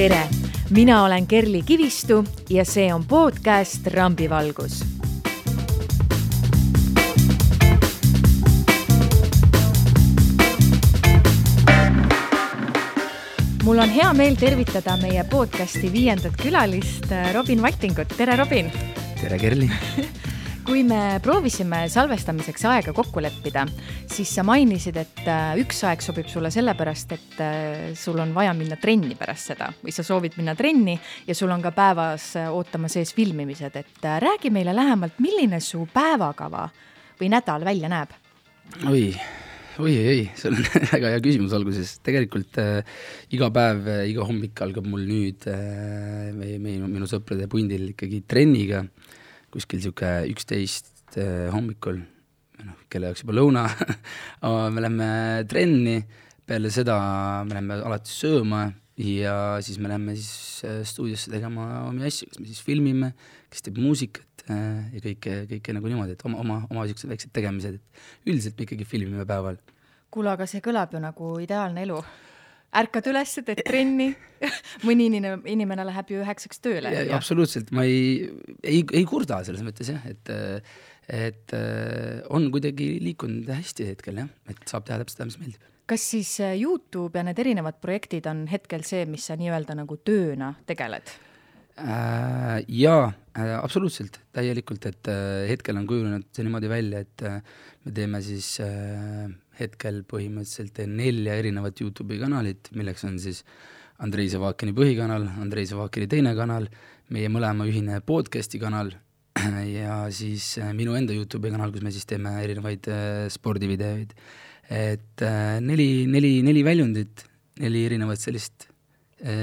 tere, mina olen Kerli Kivistu ja see on podcast Rambivalgus. mul on hea meel tervitada meie podcasti viiendat külalist, Robin Vattingut, tere Robin! tere, Kerli! kui me proovisime salvestamiseks aega kokku leppida, siis sa mainisid, et äh, üks aeg sobib sulle sellepärast, et äh, sul on vaja minna trenni pärast seda. Või sa soovid minna trenni ja sul on ka päevas äh, ootama sees filmimised, et räägi meile lähemalt, milline su päevakava või nädal välja näeb? oi, oi, oi, see on väga hea küsimus alguses, tegelikult äh, iga päev äh,, iga hommik algab mul nüüd äh, meie, meie, minu sõprade pundil ikkagi trenniga kuskil sihuke üksteist eh, hommikul, noh, kelle jaoks juba lõuna me lähme trenni, peale seda me lähme alati sööma ja siis me lähme siis eh, stuudiosse tegema omi asju, kas me siis filmime, kes teeb muusikat eh, ja kõike, kõike nagu niimoodi, et oma, oma, oma siuksed väiksed tegemised, et üldiselt me ikkagi filmime päeval. kuule, aga see kõlab ju nagu ideaalne elu ärkad üles, teed trenni mõni inimene, inimene läheb ju üheksaks tööle. absoluutselt, ma ei, ei, ei kurda selles mõttes jah, et, et on kuidagi liikunud hästi hetkel jah, et saab teha täpselt seda, mis meeldib. kas siis äh, Youtube ja need erinevad projektid on hetkel see, mis sa nii-öelda nagu tööna tegeled? Äh, jaa, äh, absoluutselt, täielikult, et hetkel on kujunenud see niimoodi välja, et me teeme siis hetkel põhimõtteliselt teen nelja erinevat Youtube'i kanalit, milleks on siis Andrei Zavakini põhikanal, Andrei Zavakini teine kanal, meie mõlema ühine podcast'i kanal ja siis äh, minu enda Youtube'i kanal, kus me siis teeme erinevaid äh, spordivideoid. et äh, neli, neli, neli väljundit, neli erinevat sellist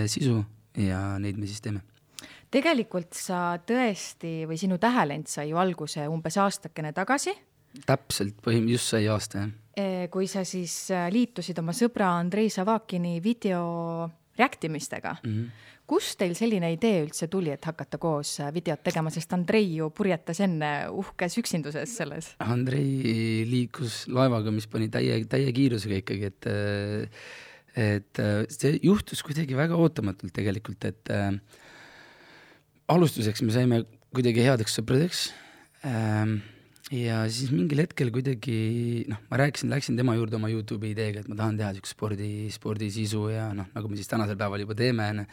sisu ja neid me siis teeme tegelikult sa tõesti või sinu tähelend sai ju alguse umbes aastakene tagasi. täpselt, põhim-, just sai aasta, jah kui sa siis äh, liitusid oma sõbra Andrei Savakini video react imistega mm, -hmm. kust teil selline idee üldse tuli, et hakata koos äh, videot tegema, sest Andrei ju purjetas enne uhkes üksinduses selles? Andrei liikus laevaga, mis pani täie, täie kiirusega ikkagi, et et see juhtus kuidagi väga ootamatult tegelikult, et äh, alustuseks me saime kuidagi headeks sõpradeks äh, ja siis mingil hetkel kuidagi noh, ma rääkisin, läksin tema juurde oma Youtube'i ideega, et ma tahan teha siukest spordi, spordisisu ja noh, nagu me siis tänasel päeval juba teeme, onju.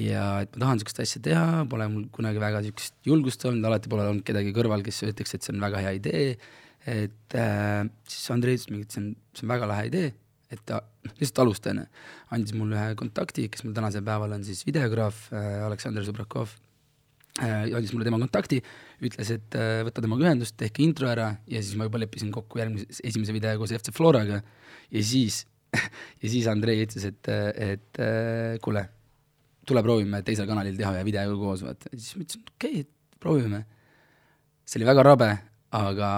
ja et ma tahan siukest asja teha, pole mul kunagi väga siukest julgust olnud, alati pole olnud kedagi kõrval, kes ütleks, et see on väga hea idee. et äh, siis Andrei ütles mingi, et see on, see on väga lahe idee, et ta noh, lihtsalt alusta onju. andis mulle ühe kontakti, kes mul tänasel päeval on siis videograaf äh, Aleksandr Zubrakov äh,. Andis mulle tema kontakti ütles, et äh, võta temaga ühendust, tehke intro ära ja siis ma juba leppisin kokku järgmise, esimese video koos FC Floraga ja siis ja siis Andrei ütles, et, et äh, kuule, tule proovime teisel kanalil teha ühe video koos, vaata. siis ma ütlesin, okei okay,, proovime. see oli väga rabe, aga,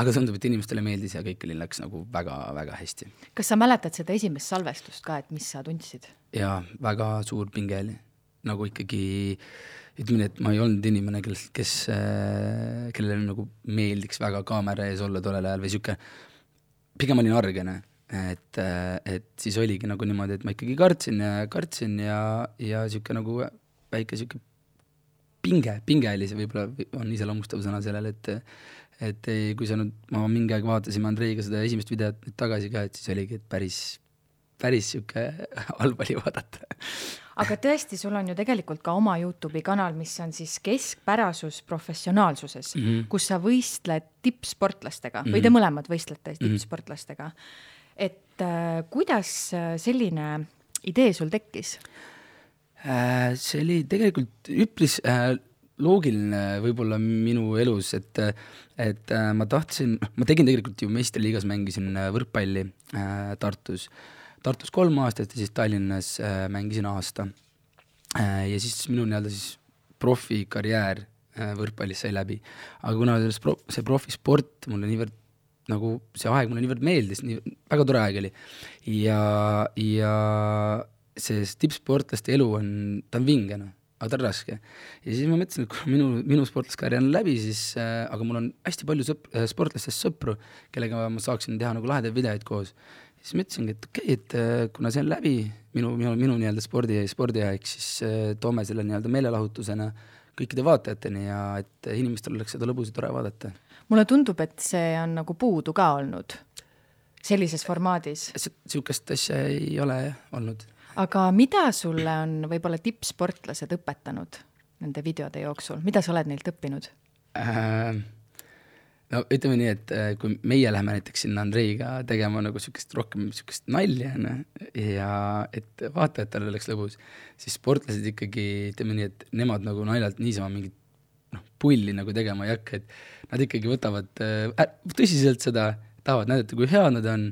aga tundub, et inimestele meeldis ja kõik oli, läks nagu väga-väga hästi. kas sa mäletad seda esimest salvestust ka, et mis sa tundsid? jaa, väga suur pinge oli, nagu ikkagi ütleme nii, et ma ei olnud inimene, kel, kes, äh, kellele nagu meeldiks väga kaamera ees olla tollel ajal või sihuke, pigem olin argene, et, äh, et siis oligi nagu niimoodi, et ma ikkagi kartsin ja kartsin ja, ja sihuke nagu väike sihuke pinge, pinge oli see võib-olla, on iseloomustav sõna sellele, et et kui sa nüüd, ma mingi aeg vaatasime Andreiga seda esimest videot nüüd tagasi ka, et siis oligi, et päris, päris sihuke halb oli vaadata aga tõesti, sul on ju tegelikult ka oma Youtube'i kanal, mis on siis keskpärasus professionaalsuses mm, -hmm. kus sa võistled tippsportlastega mm -hmm. või te mhm. mõlemad võistlete mhm. tippsportlastega. et äh, kuidas äh, selline idee sul tekkis äh,? see oli tegelikult üpris äh, loogiline võib-olla minu elus, et, et äh, ma tahtsin, noh, ma tegin tegelikult ju meistriliigas, mängisin äh, võrkpalli äh, Tartus äh, Tartus kolm aastat ja siis Tallinnas äh, mängisin aasta äh,. ja siis minu nii-öelda siis profikarjäär äh, võrkpallis sai läbi. aga kuna pro, see profisport mulle niivõrd nagu see aeg mulle niivõrd meeldis, nii väga tore aeg oli. ja, ja see tippsportlaste elu on, ta on vinge noh, aga ta on raske. ja siis ma mõtlesin, et kui minu, minu sportlaskarjäär on läbi, siis äh, aga mul on hästi palju sõp-, sportlastest sõpru, kellega ma saaksin teha nagu lahedaid videoid koos siis ma ütlesingi, et okei okay,, et äh, kuna see on läbi, minu, minu, minu nii-öelda spordi, spordiaeg, siis äh, toome selle nii-öelda meelelahutusena kõikide vaatajateni ja et inimestel oleks seda lõbus ja tore vaadata. mulle tundub, et see on nagu puudu ka olnud sellises formaadis. niisugust asja ei ole olnud. aga mida sulle on võib-olla tippsportlased õpetanud nende videode jooksul, mida sa oled neilt õppinud äh,? No ütleme nii, et äh, kui meie läheme näiteks sinna Andreiga tegema nagu niisugust rohkem niisugust nalja, on ju, ja et vaatajatel oleks lõbus, siis sportlased ikkagi, ütleme nii, et nemad nagu naljalt niisama mingit noh, pulli nagu tegema ei hakka, et nad ikkagi võtavad äh, tõsiselt seda, tahavad näidata, kui head nad on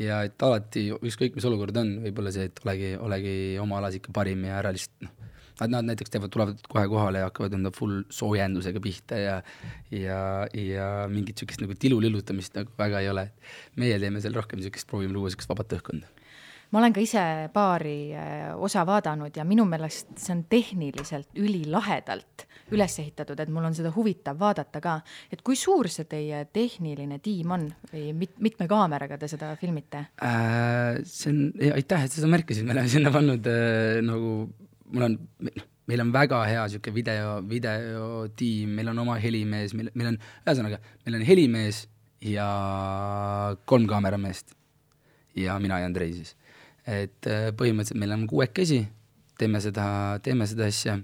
ja et alati, ükskõik mis olukord on, võib-olla see, et olegi, olegi oma alas ikka parim ja ära lihtsalt noh, Nad, nad näiteks teevad, tulevad kohe kohale ja hakkavad enda full soojendusega pihta ja ja, ja mingit niisugust nagu tilu lillutamist nagu väga ei ole. meie teeme seal rohkem niisugust, proovime luua niisugust vabat õhkkonda ma olen ka ise paari äh, osa vaadanud ja minu meelest see on tehniliselt ülilahedalt üles ehitatud, et mul on seda huvitav vaadata ka. et kui suur see teie tehniline tiim on või mit-, mitme kaameraga te seda filmite äh,? see on, aitäh, et sa seda märkisid, me oleme sinna pannud äh, nagu mul on, noh, meil on väga hea niisugune video, videotiim, meil on oma helimees, meil, meil on, ühesõnaga, meil on helimees ja kolm kaamerameest ja mina ja Andrei siis. et äh, põhimõtteliselt meil on kuuekesi, teeme seda, teeme seda asja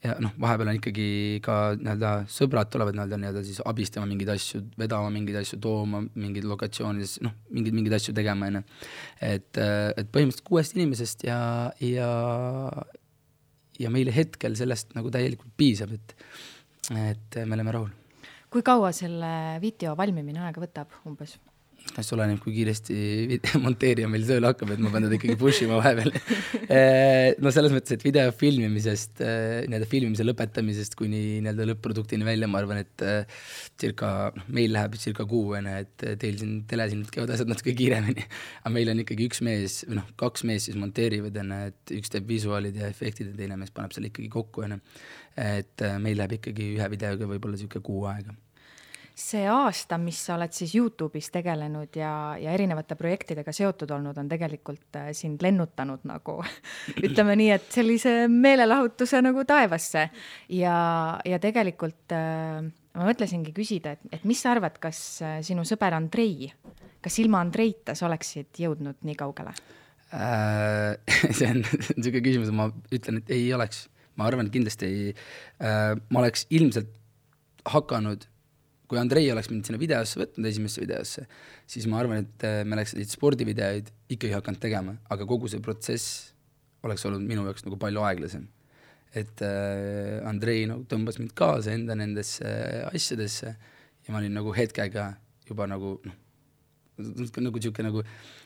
ja noh, vahepeal on ikkagi ka nii-öelda sõbrad tulevad nii-öelda, nii-öelda siis abistama mingeid asju, vedama mingeid asju, tooma mingeid lokatsioonides, noh, mingeid, mingeid asju tegema, on ju. et, äh, et põhimõtteliselt kuuest inimesest ja, ja, ja meile hetkel sellest nagu täielikult piisab, et, et me oleme rahul. kui kaua selle video valmimine aega võtab umbes? See oleneb, kui kiiresti monteerija meil tööle hakkab, et ma pean teda ikkagi push ima vahepeal eh, no selles mõttes, et video filmimisest, eh, nii-öelda filmimise lõpetamisest kuni nii-öelda lõpp-produktini välja, ma arvan, et eh, circa, noh, meil läheb circa kuu, on ju, et teil siin teles ilmselt käivad asjad natuke kiiremini. aga meil on ikkagi üks mees, või noh, kaks meest siis monteerivad, on ju, et üks teeb visuaalid ja efektid ja teine mees paneb selle ikkagi kokku, on ju. et meil läheb ikkagi ühe videoga võib-olla niisugune kuu aega see aasta, mis sa oled siis Youtube'is tegelenud ja, ja erinevate projektidega seotud olnud, on tegelikult äh, sind lennutanud nagu ütleme nii, et sellise meelelahutuse nagu taevasse. ja, ja tegelikult äh, ma mõtlesingi küsida, et, et mis sa arvad, kas äh, sinu sõber Andrei, kas ilma Andreita sa oleksid jõudnud nii kaugele äh,? see on niisugune küsimus, ma ütlen, et ei oleks. ma arvan, et kindlasti ei äh,, ma oleks ilmselt hakanud kui Andrei oleks mind sinna videosse võtnud, esimesse videosse, siis ma arvan, et äh, me oleks neid spordivideoid ikkagi hakanud tegema, aga kogu see protsess oleks olnud minu jaoks nagu palju aeglasem. et äh, Andrei nagu tõmbas mind kaasa enda nendesse asjadesse ja ma olin nagu hetkega juba nagu noh, nagu niisugune nagu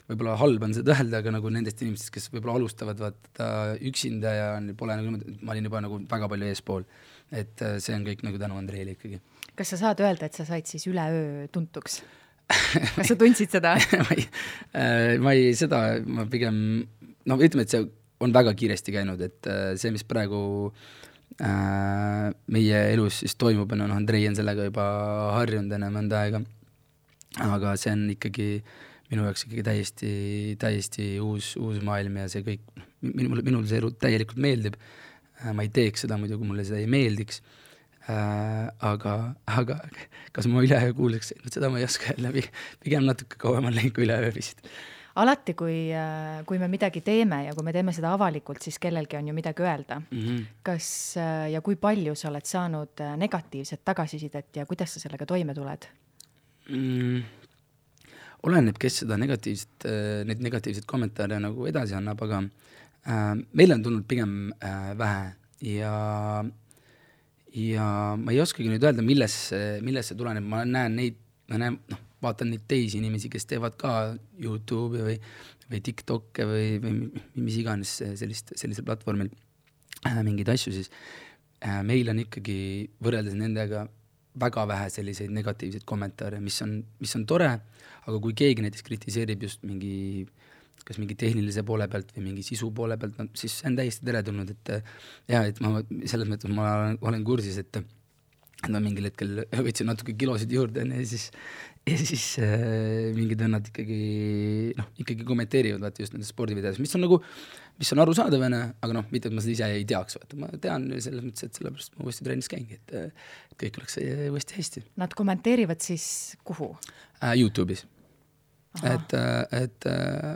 võib-olla halb on seda öelda, aga nagu nendest inimestest, kes võib-olla alustavad vaata üksinda ja pole nagu niimoodi, ma olin juba nagu väga palju eespool. et äh, see on kõik nagu tänu Andreile ikkagi kas sa saad öelda, et sa said siis üleöö tuntuks? kas sa tundsid seda ma ei äh,, ma ei, seda ma pigem, no ütleme, et see on väga kiiresti käinud, et äh, see, mis praegu äh, meie elus siis toimub, on, noh, Andrei on sellega juba harjunud enne mõnda aega, aga see on ikkagi minu jaoks ikkagi täiesti, täiesti uus, uus maailm ja see kõik, minul, minul see elu täielikult meeldib äh,, ma ei teeks seda muidu, kui mulle seda ei meeldiks äh,. aga, aga kas ma üleöö kuuleks, seda ma ei oska öelda, pigem natuke kauem on läinud kui üleöö vist alati, kui, äh, kui me midagi teeme ja kui me teeme seda avalikult, siis kellelgi on ju midagi öelda mm. -hmm. kas äh, ja kui palju sa oled saanud negatiivset tagasisidet ja kuidas sa sellega toime tuled mm,? oleneb, kes seda negatiivset, neid negatiivseid kommentaare nagu edasi annab, aga äh, meile on tulnud pigem äh, vähe. Ja ja ma ei oskagi nüüd öelda, millest see, millest see tuleneb, ma näen neid, ma näen, noh, vaatan neid teisi inimesi, kes teevad ka Youtube'i või, või TikTok'e või, või mis iganes sellist, sellisel platvormil äh, mingeid asju, siis. Äh, meil on ikkagi võrreldes nendega väga vähe selliseid negatiivseid kommentaare, mis on, mis on tore, aga kui keegi näiteks kritiseerib just mingi äh, kas mingi tehnilise poole pealt või mingi sisu poole pealt, no siis see on täiesti teretulnud, et ja et ma selles mõttes ma olen, kursis, et et ma mingil hetkel võtsin natuke kilosid juurde, onju, ja siis, ja siis äh, mingid vennad ikkagi noh, ikkagi kommenteerivad vaata just nendes spordivideos, mis on nagu, mis on arusaadav, onju, aga noh, mitte et ma seda ise ei teaks, vaata, ma tean selles mõttes, et sellepärast ma uuesti trennis käingi, et kõik oleks uuesti hästi. Nad kommenteerivad siis kuhu äh,? Youtube'is. et, äh, et äh,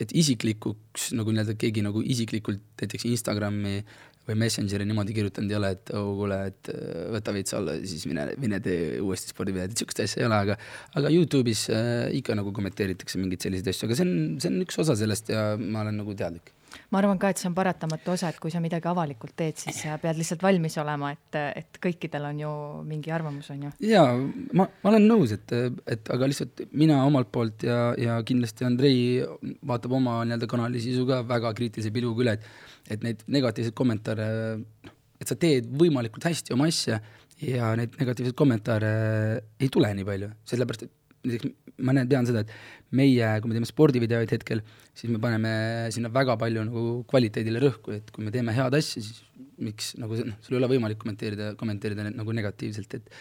et isiklikuks nagu nii-öelda keegi nagu isiklikult näiteks Instagrami või Messengeri niimoodi kirjutanud ei ole, et oh kuule, et äh, võta veits alla, siis mine, mine tee uuesti spordivideot, et sihukest asja ei ole, aga aga Youtube'is äh, ikka nagu kommenteeritakse mingeid selliseid asju, aga see on, see on üks osa sellest ja ma olen nagu teadlik ma arvan ka, et see on paratamatu osa, et kui sa midagi avalikult teed, siis sa pead lihtsalt valmis olema, et, et kõikidel on ju mingi arvamus, on ju. jaa, ma, ma olen nõus, et, et aga lihtsalt mina omalt poolt ja, ja kindlasti Andrei vaatab oma nii-öelda kanali sisu ka väga kriitilise pilguga üle, et et neid negatiivseid kommentaare, noh, et sa teed võimalikult hästi oma asja ja neid negatiivseid kommentaare ei tule nii palju, sellepärast et näiteks ma näen, tean seda, et meie, kui me teeme spordivideoid hetkel, siis me paneme sinna väga palju nagu kvaliteedile rõhku, et kui me teeme head asja, siis miks nagu noh, sul ei ole võimalik kommenteerida, kommenteerida nagu negatiivselt, et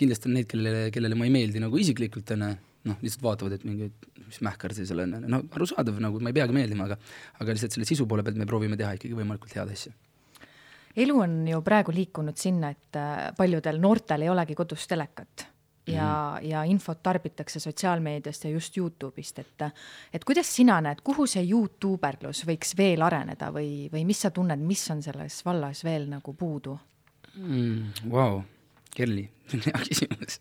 kindlasti on neid, kellele, kellele ma ei meeldi nagu isiklikult, on ju, noh, lihtsalt vaatavad, et mingi, mis mähkar see seal on, no arusaadav, nagu ma ei peagi meeldima, aga aga lihtsalt selle sisu poole pealt me proovime teha ikkagi võimalikult head asja. Elu on ju praegu liikunud sinna, et äh, paljudel noortel ei olegi kodus telekat ja mm, ja infot tarbitakse sotsiaalmeediast ja just Youtube'ist, et et kuidas sina näed, kuhu see Youtuberlus võiks veel areneda või, või mis sa tunned, mis on selles vallas veel nagu puudu mm,? Vau, Kerli, hea küsimus.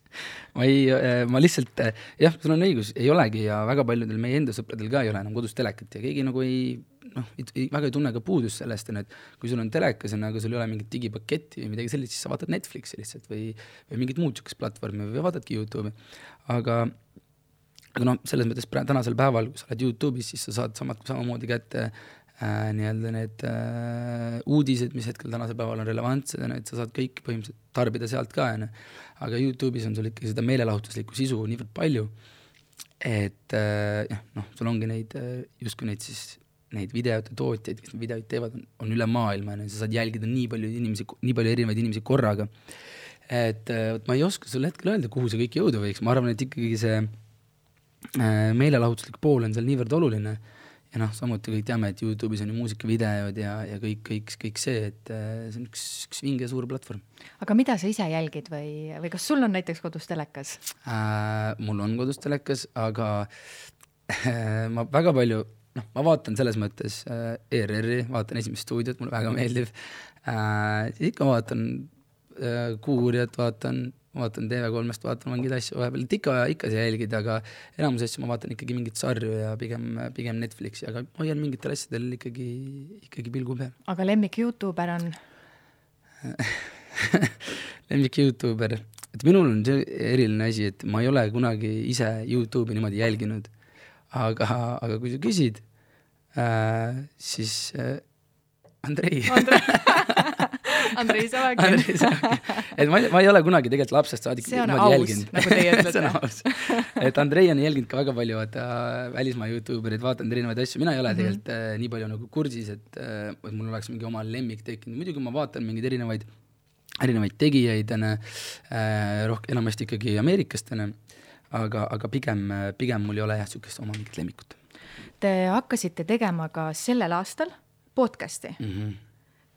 ma ei, äh, ma lihtsalt, äh, jah, sul on õigus, ei olegi ja väga paljudel meie enda sõpradel ka ei ole enam kodus telekat ja keegi nagu ei noh, väga ei tunne ka puudust sellest, on ju, et kui sul on telekas, on ju, aga sul ei ole mingit digipaketti või midagi sellist, siis sa vaatad Netflixi lihtsalt või, või mingit muud niisugust platvormi või vaatadki Youtube'i. aga, aga noh, selles mõttes tänasel päeval, kui sa oled Youtube'is, siis sa saad sama, samamoodi kätte äh, nii-öelda need äh, uudised, mis hetkel tänasel päeval on relevantsed, on ju, et sa saad kõik põhimõtteliselt tarbida sealt ka, on ju. aga Youtube'is on sul ikkagi seda meelelahutuslikku sisu niivõrd palju, et äh, jah, noh, sul ongi neid äh, justkui neid siis neid videote tootjaid, kes videoid teevad, on üle maailma, on ju, sa saad jälgida nii palju inimesi, nii palju erinevaid inimesi korraga. et äh, vot ma ei oska sulle hetkel öelda, kuhu see kõik jõuda võiks, ma arvan, et ikkagi see äh, meelelahutuslik pool on seal niivõrd oluline. Ja noh, samuti kõik teame, et Youtube'is on ju muusikavideod ja, ja kõik, kõik, kõik see, et äh, see on üks, üks vinge suur platvorm. aga mida sa ise jälgid või, või kas sul on näiteks kodus telekas äh,? mul on kodus telekas, aga äh, ma väga palju noh, ma vaatan selles mõttes äh, ERR-i, vaatan Esimest stuudiot, mulle väga meeldib äh,. ikka vaatan äh, Kuuuurijat, vaatan, vaatan TV3-st, vaatan mingeid asju vahepeal, ikka, ikka sa jälgid, aga enamus asju ma vaatan ikkagi mingeid sarju ja pigem, pigem Netflixi, aga hoian mingitel asjadel ikkagi, ikkagi pilgu peal. aga lemmik Youtuber on lemmik Youtuber, et minul on see eriline asi, et ma ei ole kunagi ise Youtube'i niimoodi jälginud aga, aga kui sa küsid äh,, siis äh, Andrei Andre. Andrei Savak. Andrei Savak, et ma, ma ei ole kunagi tegelikult lapsest saadik niimoodi jälginud. nagu teie ütlete et Andrei on jälginud ka väga palju vaata välismaa Youtube erid, vaadanud erinevaid asju, mina ei ole mm -hmm. tegelikult äh, nii palju nagu kursis, et äh,, et mul oleks mingi oma lemmik tekkinud, muidugi ma vaatan mingeid erinevaid, erinevaid tegijaid, on ju, äh, rohkem, enamasti ikkagi Ameerikast, on ju aga, aga pigem, pigem mul ei ole jah, niisugust oma mingit lemmikut. Te hakkasite tegema ka sellel aastal podcast'i mm. -hmm.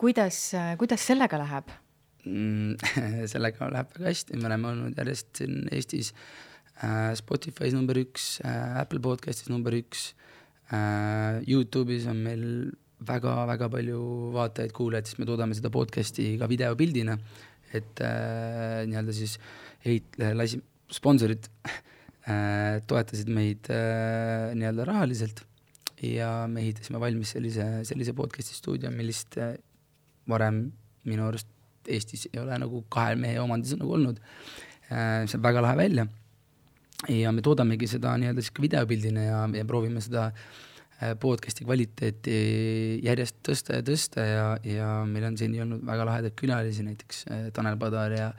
Kuidas, kuidas sellega läheb? Mm,? sellega läheb väga hästi, me oleme olnud järjest siin Eestis äh, Spotify's number üks äh,, Apple podcast'is number üks äh,, Youtube'is on meil väga-väga palju vaatajaid-kuulajaid, sest me toodame seda podcast'i ka videopildina, et äh, nii-öelda siis eit-, lasi-, sponsorid äh, toetasid meid äh, nii-öelda rahaliselt. Ja me ehitasime valmis sellise, sellise podcast'i stuudio, millist äh, varem minu arust Eestis ei ole nagu kahe mehe omandis nagu olnud. see on väga lahe välja. ja me toodamegi seda nii-öelda siis ka videopildina ja, ja proovime seda podcast'i kvaliteeti järjest tõsta ja tõsta ja, ja meil on seni olnud väga lahedaid külalisi, näiteks Tanel Padar ja,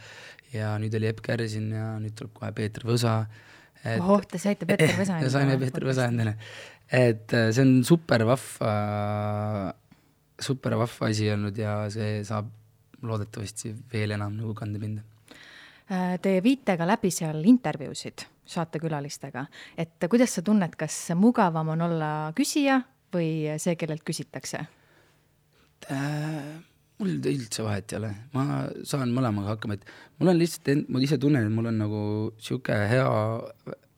ja nüüd oli Epp Kärsin ja nüüd tuleb kohe Peeter Võsa. ohoh, te saite Peeter Võsa endale? saime Peeter Võsa endale. et äh, see on super vahva, super vahva asi olnud ja see saab loodetavasti veel enam nagu kanda minna Äh, te viite ka läbi seal intervjuusid saatekülalistega, et kuidas sa tunned, kas mugavam on olla küsija või see, kellelt küsitakse? Äh,? mul üldse vahet ei ole, ma saan mõlemaga hakkama, et mul on lihtsalt, ma ise tunnen, et mul on nagu sihuke hea,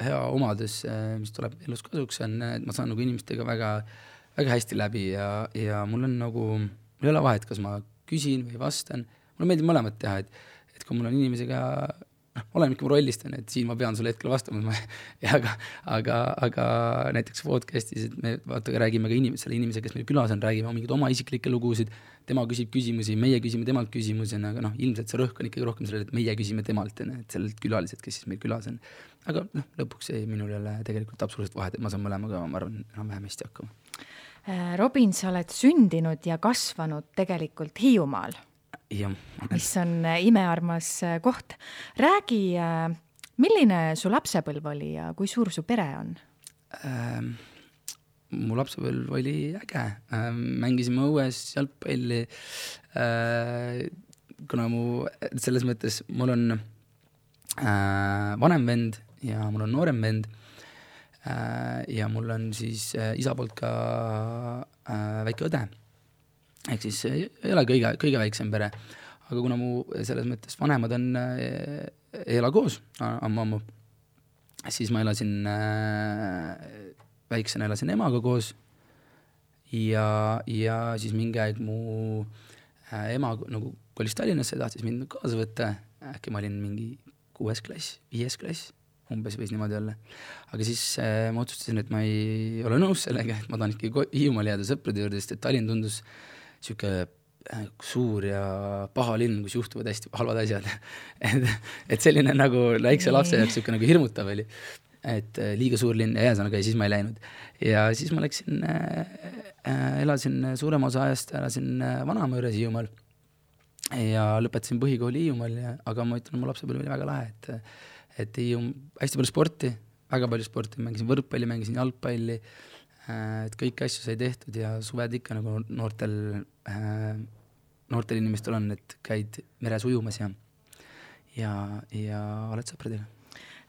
hea omadus, äh, mis tuleb elus kasuks, on, et ma saan nagu inimestega väga, väga hästi läbi ja, ja mul on nagu, mul ei ole vahet, kas ma küsin või vastan, mulle meeldib mõlemat teha, et, et kui mul on inimesega noh, olenebki mu rollist, on ju, et siin ma pean sulle hetkel vastama, ma aga, aga, aga näiteks podcast'is, et me vaata, räägime ka inim-, selle inimesega, kes meil külas on, räägime mingeid oma isiklikke lugusid, tema küsib küsimusi, meie küsime temalt küsimusi, aga noh, ilmselt see rõhk on ikkagi rohkem sellele, et meie küsime temalt, on ju, et sellelt külaliselt, kes siis meil külas on. aga noh, lõpuks ei, minul ei ole tegelikult absoluutselt vahet, et ma saan mõlemaga, ma arvan, enam-vähem hästi hakkama. Äh, Robin, sa oled sündinud ja kasvanud tegelikult Hiiumaal mis on äh, imearmas äh, koht. räägi, milline su lapsepõlv oli ja kui suur su pere on ähm,? mu lapsepõlv oli äge ähm,, mängisime õues jalgpalli äh,. kuna mu, selles mõttes mul on äh, vanem vend ja mul on noorem vend ja mul on siis äh, isa poolt ka äh, väike õde. Ehk siis ei ole kõige, kõige väiksem pere, aga kuna mu selles mõttes vanemad on, äh, ei ela koos ammu-ammu, siis ma elasin äh,, väiksena elasin emaga koos. Ja, ja siis mingi aeg mu äh, ema nagu kolis Tallinnasse, tahtis mind kaasa võtta, äkki ma olin mingi kuues klass, viies klass, umbes võis niimoodi olla. aga siis äh, ma otsustasin, et ma ei ole nõus sellega, et ma tahan ikkagi Hiiumaale jääda sõprade juurde, sest et Tallinn tundus äh, sihuke äh, suur ja paha linn, kus juhtuvad hästi halvad asjad et, et selline nagu väikse lapse jaoks sihuke nagu hirmutav oli. et äh, liiga suur linn ja ühesõnaga, ja siis ma ei läinud. ja siis ma läksin äh,, äh elasin suurema osa ajast, elasin vanaema juures Hiiumaal. ja lõpetasin põhikooli Hiiumaal ja, aga ma ütlen, mu lapsepõlv oli väga lahe, et, et Hiium-, hästi palju sporti, väga palju sporti, mängisin võrkpalli, mängisin jalgpalli äh,, et kõiki asju sai tehtud ja suved ikka nagu noortel, äh, noortel inimestel on, et käid meres ujumas ja, ja, ja oled sõpradega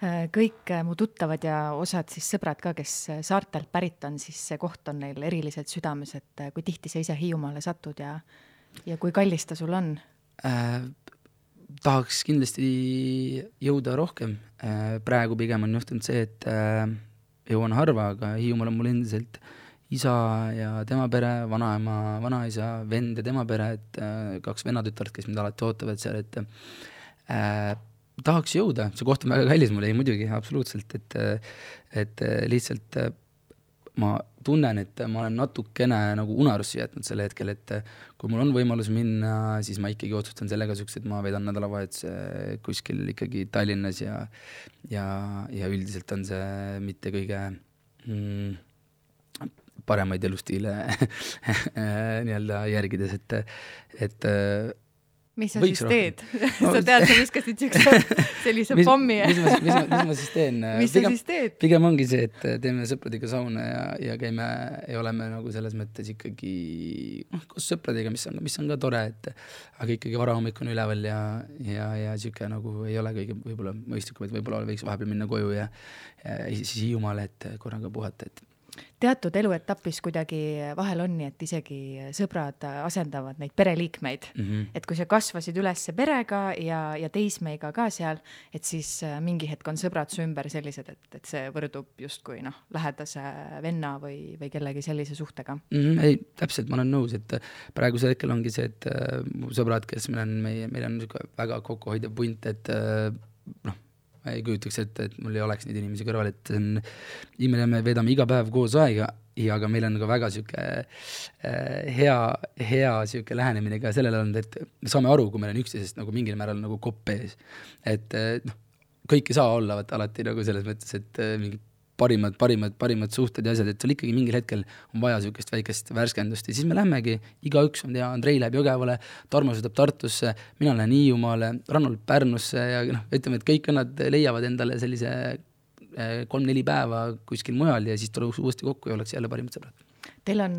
äh, kõik mu tuttavad ja osad siis sõbrad ka, kes saartelt pärit on, siis see koht on neil eriliselt südames, et kui tihti sa ise Hiiumaale satud ja, ja kui kallis ta sul on? Tahaks kindlasti jõuda rohkem. Äh,, praegu pigem on juhtunud see, et äh, jõuan harva, aga Hiiumaal on mul endiselt isa ja tema pere, vanaema, vanaisa, vend ja tema pere, et äh, kaks vennatütart, kes mind alati ootavad seal, et äh, tahaks jõuda, see koht on väga kallis mulle, ei muidugi, absoluutselt, et et lihtsalt ma tunnen, et ma olen natukene nagu unarusse jätnud sel hetkel, et kui mul on võimalus minna, siis ma ikkagi otsustan selle kasuks, et ma veedan nädalavahetuse kuskil ikkagi Tallinnas ja ja, ja üldiselt on see mitte kõige mm, paremaid elustiile nii-öelda järgides, et, et mis sa siis teed? sa tead, sa viskasid siukse, sellise mis, pommi. mis ma, mis ma, mis ma siis teen? mis pigem, sa siis teed? pigem ongi see, et teeme sõpradega sauna ja, ja käime ja oleme nagu selles mõttes ikkagi noh, koos sõpradega, mis on, mis on ka tore, et aga ikkagi varahommikune üleval ja, ja, ja sihuke nagu ei ole kõige võib-olla mõistlikum, et võib-olla võiks vahepeal minna koju ja, ja siis Hiiumaale, et korraga puhata, et teatud eluetapis kuidagi vahel on nii, et isegi sõbrad asendavad neid pereliikmeid mm. -hmm. et kui sa kasvasid üles perega ja, ja teismeiga ka seal, et siis äh, mingi hetk on sõbrad su ümber sellised, et, et see võrdub justkui noh, lähedase venna või, või kellegi sellise suhtega mm. -hmm. ei, täpselt, ma olen nõus, et praegusel hetkel ongi see, et äh, mu sõbrad, kes meil on, meie, meil on niisugune väga kokkuhoidev punt, et äh, noh ma ei kujutaks ette, et mul ei oleks neid inimesi kõrval, et see on, Imre me veedame iga päev koos aega ja aga meil on ka väga sihuke äh, hea, hea sihuke lähenemine ka sellele olnud, et me saame aru, kui meil on üksteisest nagu mingil määral nagu kopp ees. et äh, noh, kõik ei saa olla vaata alati nagu selles mõttes, et äh, mingid parimad, parimad, parimad suhted ja asjad, et sul ikkagi mingil hetkel on vaja niisugust väikest värskendust. Ja siis me lähmegi, igaüks, ma ei tea, Andrei läheb Jõgevale, Tarmo sõidab Tartusse, mina lähen Hiiumaale, Rannul Pärnusse ja noh, ütleme, et kõik nad leiavad endale sellise eh, kolm-neli päeva kuskil mujal ja siis tuleb uuesti kokku ja ollakse jälle parimad sõbrad Teil on,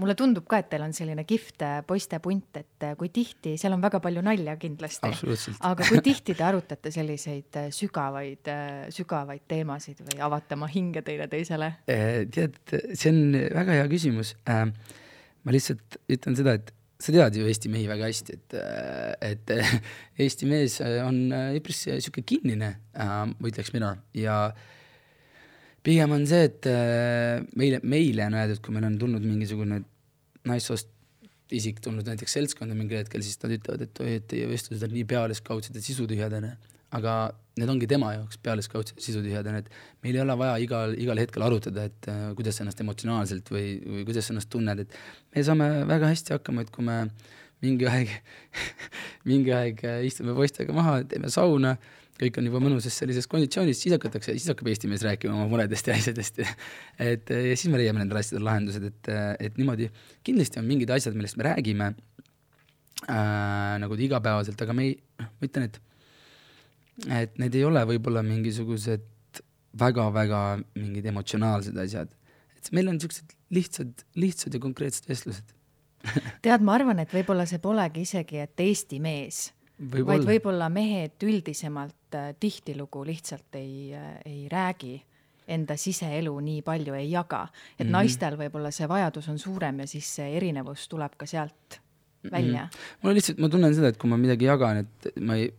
mulle tundub ka, et teil on selline kihvt poiste punt, et kui tihti, seal on väga palju nalja kindlasti. aga kui tihti te arutate selliseid sügavaid, sügavaid teemasid või avate oma hinge teineteisele? tead, see on väga hea küsimus. ma lihtsalt ütlen seda, et sa tead ju Eesti mehi väga hästi, et, et Eesti mees on üpris sihuke kinnine, ma ütleks mina, ja pigem on see, et meile, meile on öeldud, kui meil on tulnud mingisugune naissoost isik tulnud näiteks seltskonda mingil hetkel, siis nad ütlevad, et oi, et teie vestlused on nii pealiskaudsed ja sisutühjad, onju aga need ongi tema jaoks pealiskaudsed sisutühjad, et meil ei ole vaja igal, igal hetkel arutada, et uh, kuidas sa ennast emotsionaalselt või, või kuidas sa ennast tunned, et me saame väga hästi hakkama, et kui me mingi aeg mingi aeg istume poistega maha, teeme sauna, kõik on juba mõnusas sellises konditsioonis, siis hakatakse, siis hakkab Eesti mees rääkima oma muredest ja asjadest. Et ja siis me leiame nendele asjadele lahendused, et, et niimoodi. Kindlasti on mingid asjad, millest me räägime äh, nagu igapäevaselt, aga me ei, noh, ma ütlen, et et need ei ole võib-olla mingisugused väga-väga mingid emotsionaalsed asjad. et meil on niisugused lihtsad, lihtsad ja konkreetsed vestlused. Tead, ma arvan, et võib-olla see polegi isegi, et Eesti mees võib, vaid võib-olla mehed üldisemalt äh, tihtilugu lihtsalt ei äh,, ei räägi enda siseelu nii palju ei jaga, et mm -hmm. naistel võib-olla see vajadus on suurem ja siis see erinevus tuleb ka sealt välja mm. -hmm. mul lihtsalt, ma tunnen seda, et kui ma midagi jagan, et ma ei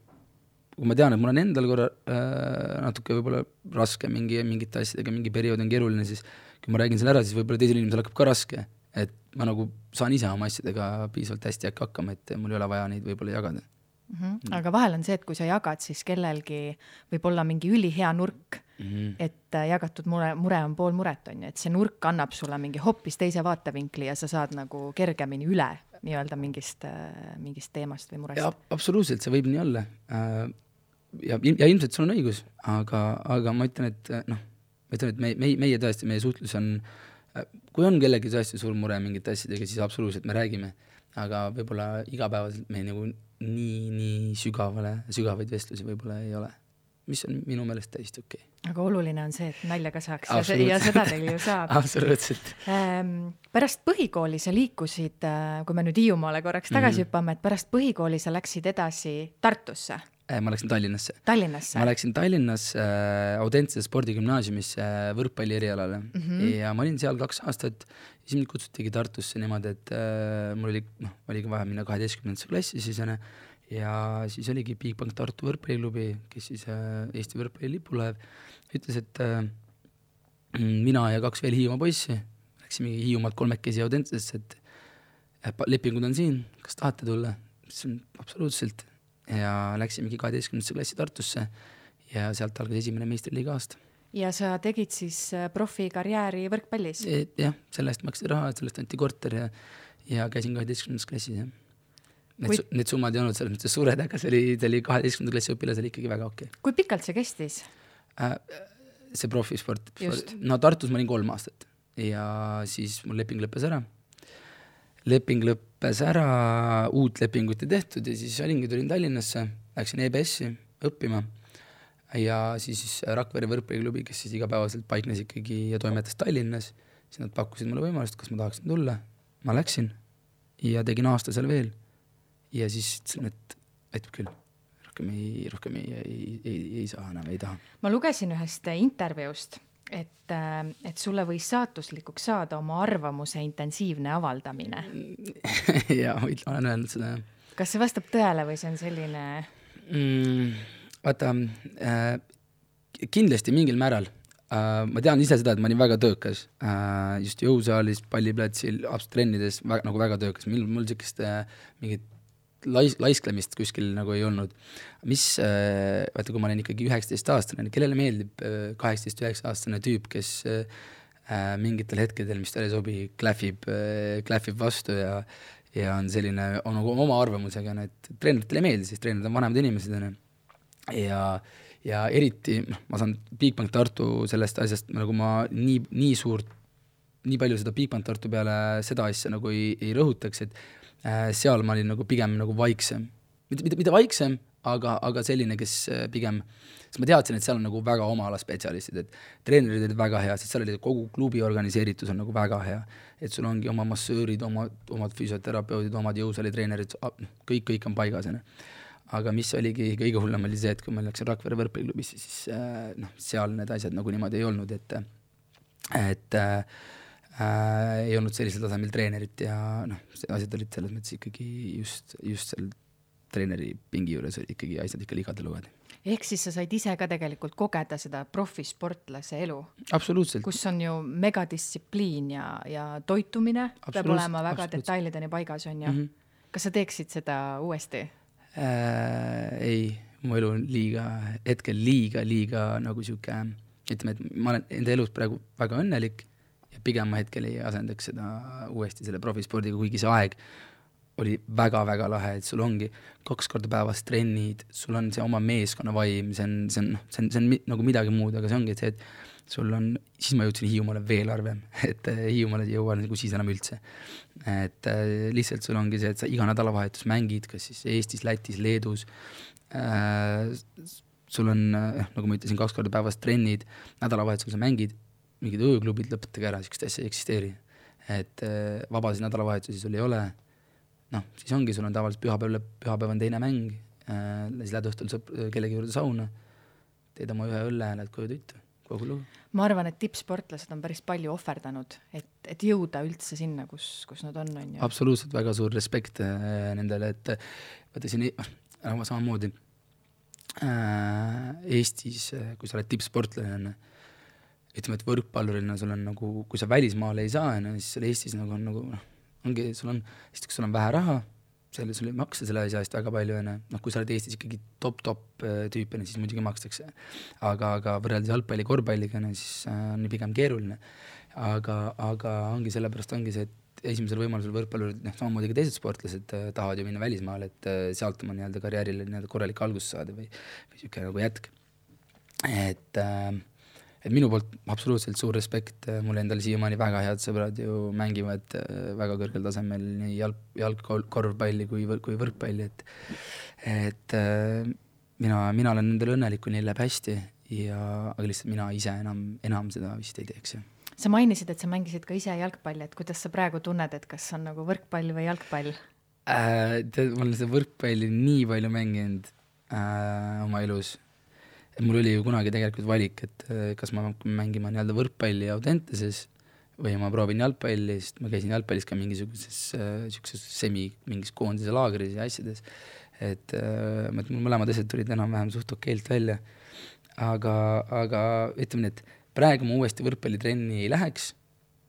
kui ma tean, et mul on endal korra äh, natuke võib-olla raske mingi, mingite asjadega, mingi periood on keeruline, siis kui ma räägin selle ära, siis võib-olla teisel inimesel hakkab ka raske. et ma nagu saan ise oma asjadega piisavalt hästi hakkama, et mul ei ole vaja neid võib-olla jagada mm. -hmm. aga vahel on see, et kui sa jagad, siis kellelgi võib olla mingi ülihea nurk mm, -hmm. et äh, jagatud mure, mure on pool muret, on ju, et see nurk annab sulle mingi hoopis teise vaatevinkli ja sa saad nagu kergemini üle nii-öelda mingist, äh, mingist teemast või murest. absoluutselt, see võib nii olla äh, ja, ja ilmselt sul on õigus, aga, aga ma ütlen, et noh, ma ütlen, et me, meie, meie tõesti, meie suhtlus on, kui on kellelgi tõesti suur mure mingite asjadega, siis absoluutselt me räägime, aga võib-olla igapäevaselt me nagu nii, nii sügavale, sügavaid vestlusi võib-olla ei ole mis on minu meelest täiesti okei okay. aga oluline on see, et nalja ka saaks ja, see, ja seda teil ju saab absoluutselt ähm,. pärast põhikooli sa liikusid, äh, kui me nüüd Hiiumaale korraks tagasi mm -hmm. hüppame, et pärast põhikooli sa läksid edasi Tartusse ma läksin Tallinnasse. Tallinnasse? ma läksin Tallinnasse äh, Audentse spordigümnaasiumisse äh, võrkpalli erialale mm -hmm. ja ma olin seal kaks aastat, siis mind kutsutigi Tartusse niimoodi, et äh, mul oli, noh, oligi vaja minna kaheteistkümnendasse klassi siis onju, ja siis oligi Bigbank Tartu võrkpalliklubi, kes siis äh, Eesti võrkpallilipulev, ütles, et äh, mina ja kaks veel Hiiumaa poissi läksimegi Hiiumaalt kolmekesi Audentsesse, et lepingud on siin, kas tahate tulla? ütlesin absoluutselt ja läksimegi kaheteistkümnendasse klassi Tartusse ja sealt algas esimene meistriliiga aasta. ja sa tegid siis äh, profikarjääri võrkpallis? Jah, selle eest maksti raha, sellest anti korter ja, ja käisin kaheteistkümnendas klassis, jah. Need kui..., need summad ei olnud selles mõttes suured, aga see oli, see oli kaheteistkümnenda klassi õpilasel ikkagi väga okei okay.. kui pikalt see kestis äh,? see profisport, no Tartus ma olin kolm aastat ja siis mul leping lõppes ära leping lõppes ära, uut lepingut ei tehtud ja siis olingi, tulin Tallinnasse, läksin EBS-i õppima ja siis Rakvere võrkpalliklubi, kes siis igapäevaselt paiknes ikkagi ja toimetas Tallinnas, siis nad pakkusid mulle võimalust, kas ma tahaksin tulla, ma läksin ja tegin aasta seal veel. ja siis ütlesin, et aitab küll, rohkem ei, rohkem ei, ei, ei, ei saa enam, ei taha. ma lugesin ühest intervjuust et, äh, et sulle võis saatuslikuks saada oma arvamuse intensiivne avaldamine jaa, olen öelnud seda, jah. kas see vastab tõele või see on selline mm,? vaata äh,, kindlasti mingil määral äh,. ma tean ise seda, et ma olin väga töökas äh,, just jõusaalis, palliplatsil, trennides väga, nagu väga töökas, mul, mul niisugust äh, mingit lais-, laisklemist kuskil nagu ei olnud. mis äh,, vaata, kui ma olen ikkagi üheksateistaastane, kellele meeldib äh, kaheksateist, üheksa-aastane tüüp, kes äh, mingitel hetkedel, mis talle ei sobi, klähvib äh,, klähvib vastu ja ja on selline, on nagu oma arvamusega, need treeneritele ei meeldi, sest treenerid on vanemad inimesed, on ju. ja, ja eriti, noh, ma saan Bigbank Tartu sellest asjast nagu ma nii, nii suurt, nii palju seda Bigbank Tartu peale seda asja nagu ei, ei rõhutaks, et seal ma olin nagu pigem nagu vaiksem. mitte, mitte, mitte vaiksem, aga, aga selline, kes äh, pigem, sest ma teadsin, et seal on nagu väga oma ala spetsialistid, et treenerid olid väga head, sest seal oli kogu klubi organiseeritus on nagu väga hea. et sul ongi oma massöörid, oma, omad füsioterapeudid, omad jõusaalitreenerid, kõik, kõik on paigas, on ju aga mis oligi kõige hullem, oli see, et kui ma läksin Rakvere võrkpalliklubisse, siis äh, noh, seal need asjad nagu niimoodi ei olnud, et et äh, äh, ei olnud sellisel tasemel treenerit ja noh, asjad olid selles mõttes ikkagi just, just seal treeneri pingi juures ikkagi asjad ikka ligadele lugeda. ehk siis sa said ise ka tegelikult kogeda seda profisportlase elu? absoluutselt. kus on ju megadistsipliin ja, ja toitumine peab olema väga detailideni paigas, on ju mm. -hmm. kas sa teeksid seda uuesti äh,? ei, mu elu on liiga, hetkel liiga, liiga nagu sihuke, ütleme, et ma olen enda elus praegu väga õnnelik ja pigem ma hetkel ei asendaks seda uuesti selle profispordiga, kuigi see aeg oli väga-väga lahe, et sul ongi kaks korda päevas trennid, sul on see oma meeskonna vaim, see on, see on, noh, see on, see on nagu midagi muud, aga see ongi see, et sul on, siis ma jõudsin Hiiumaale veel harvem, et äh, Hiiumaale ei jõua nagu siis enam üldse. et äh, lihtsalt sul ongi see, et sa iga nädalavahetus mängid, kas siis Eestis, Lätis, Leedus äh,, sul on äh,, nagu ma ütlesin, kaks korda päevas trennid, nädalavahetusel sa mängid, mingid ööklubid, lõpetage ära, niisugust asja ei eksisteeri. et äh, vabasid nädalavahetusi sul ei ole noh, siis ongi, sul on tavaliselt pühapäev, pühapäev on teine mäng äh,, siis lähed õhtul sõp-, kellegi juurde sauna, teed oma ühe õlle ja lähed koju tuttu, kogu lugu. ma arvan, et tippsportlased on päris palju ohverdanud, et, et jõuda üldse sinna, kus, kus nad on, on ju. absoluutselt, väga suur respekt äh, nendele, et vaata siin äh, samamoodi äh, Eestis, kui sa oled tippsportlane, ütleme, et võrkpallurina sul on nagu, kui sa välismaale ei saa, on ju, siis seal Eestis nagu on nagu noh, ongi, sul on, esiteks sul on vähe raha, selle, sul ei maksta selle asja eest väga palju, on ju, noh, kui sa oled Eestis ikkagi top-top äh, tüüp, on ju, siis muidugi makstakse. aga, aga võrreldes jalgpalli, korvpalliga, on ju, siis äh, on pigem keeruline. aga, aga ongi sellepärast ongi see, et esimesel võimalusel võrkpallurid, noh, samamoodi ka teised sportlased äh, tahavad ju minna välismaale, et äh, sealt oma nii-öelda karjäärile nii-öelda korralik algus saada või, või niisugune nagu jätk. et äh, et minu poolt absoluutselt suur respekt, mul endal siiamaani väga head sõbrad ju mängivad äh, väga kõrgel tasemel nii jalg, jalgkorvpalli kui, kui võrkpalli, et et äh, mina, mina olen nendele õnnelik, kui neil läheb hästi ja, aga lihtsalt mina ise enam, enam seda vist ei teeks, jah sa mainisid, et sa mängisid ka ise jalgpalli, et kuidas sa praegu tunned, et kas on nagu võrkpall või jalgpall äh,? tead, ma olen seda võrkpalli nii palju mänginud äh, oma elus et mul oli ju kunagi tegelikult valik, et äh, kas ma hakkan mängima nii-öelda võrkpalli Audenteses või ma proovin jalgpalli, sest ma käisin jalgpallis ka mingisuguses niisuguses äh, semi mingis koondise laagris ja asjades, et äh, et mul mõlemad asjad tulid enam-vähem suht okeilt välja, aga, aga ütleme nii, et praegu ma uuesti võrkpallitrenni ei läheks äh,,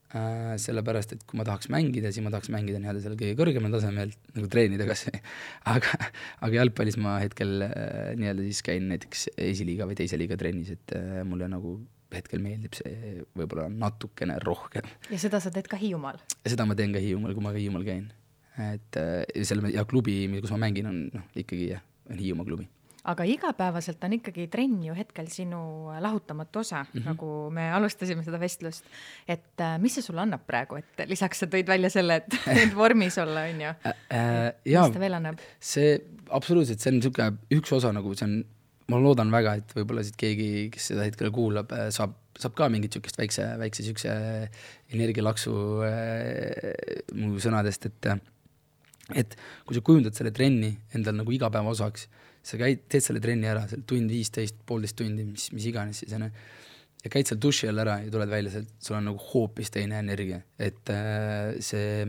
sellepärast et kui ma tahaks mängida, siis ma tahaks mängida nii-öelda seal kõige kõrgemal tasemel, nagu treenida kas või aga, aga jalgpallis ma hetkel äh, nii-öelda siis käin näiteks esiliiga või teise liiga trennis, et äh, mulle nagu hetkel meeldib see võib-olla natukene rohkem. ja seda sa teed ka Hiiumaal? seda ma teen ka Hiiumaal, kui ma ka Hiiumaal käin. et äh, selle, ja klubi, kus ma mängin, on noh, ikkagi jah, on Hiiumaa klubi aga igapäevaselt on ikkagi trenn ju hetkel sinu lahutamatu osa mm, -hmm. nagu me alustasime seda vestlust. et äh, mis see sulle annab praegu, et lisaks sa tõid välja selle, et, et vormis olla, on ju äh,. Äh, mis ta veel annab? see absoluutselt, see on niisugune üks osa nagu see on, ma loodan väga, et võib-olla siit keegi, kes seda hetkel kuulab, äh, saab, saab ka mingit niisugust väikse, väikse niisuguse energialaksu äh, mu sõnadest, et et kui sa kujundad selle trenni endal nagu igapäeva osaks sa käid, teed selle trenni ära, seal tund viisteist, poolteist tundi, mis, mis iganes siis on ju, ja käid seal duši all ära ja tuled välja sealt, sul on nagu hoopis teine energia, et äh, see,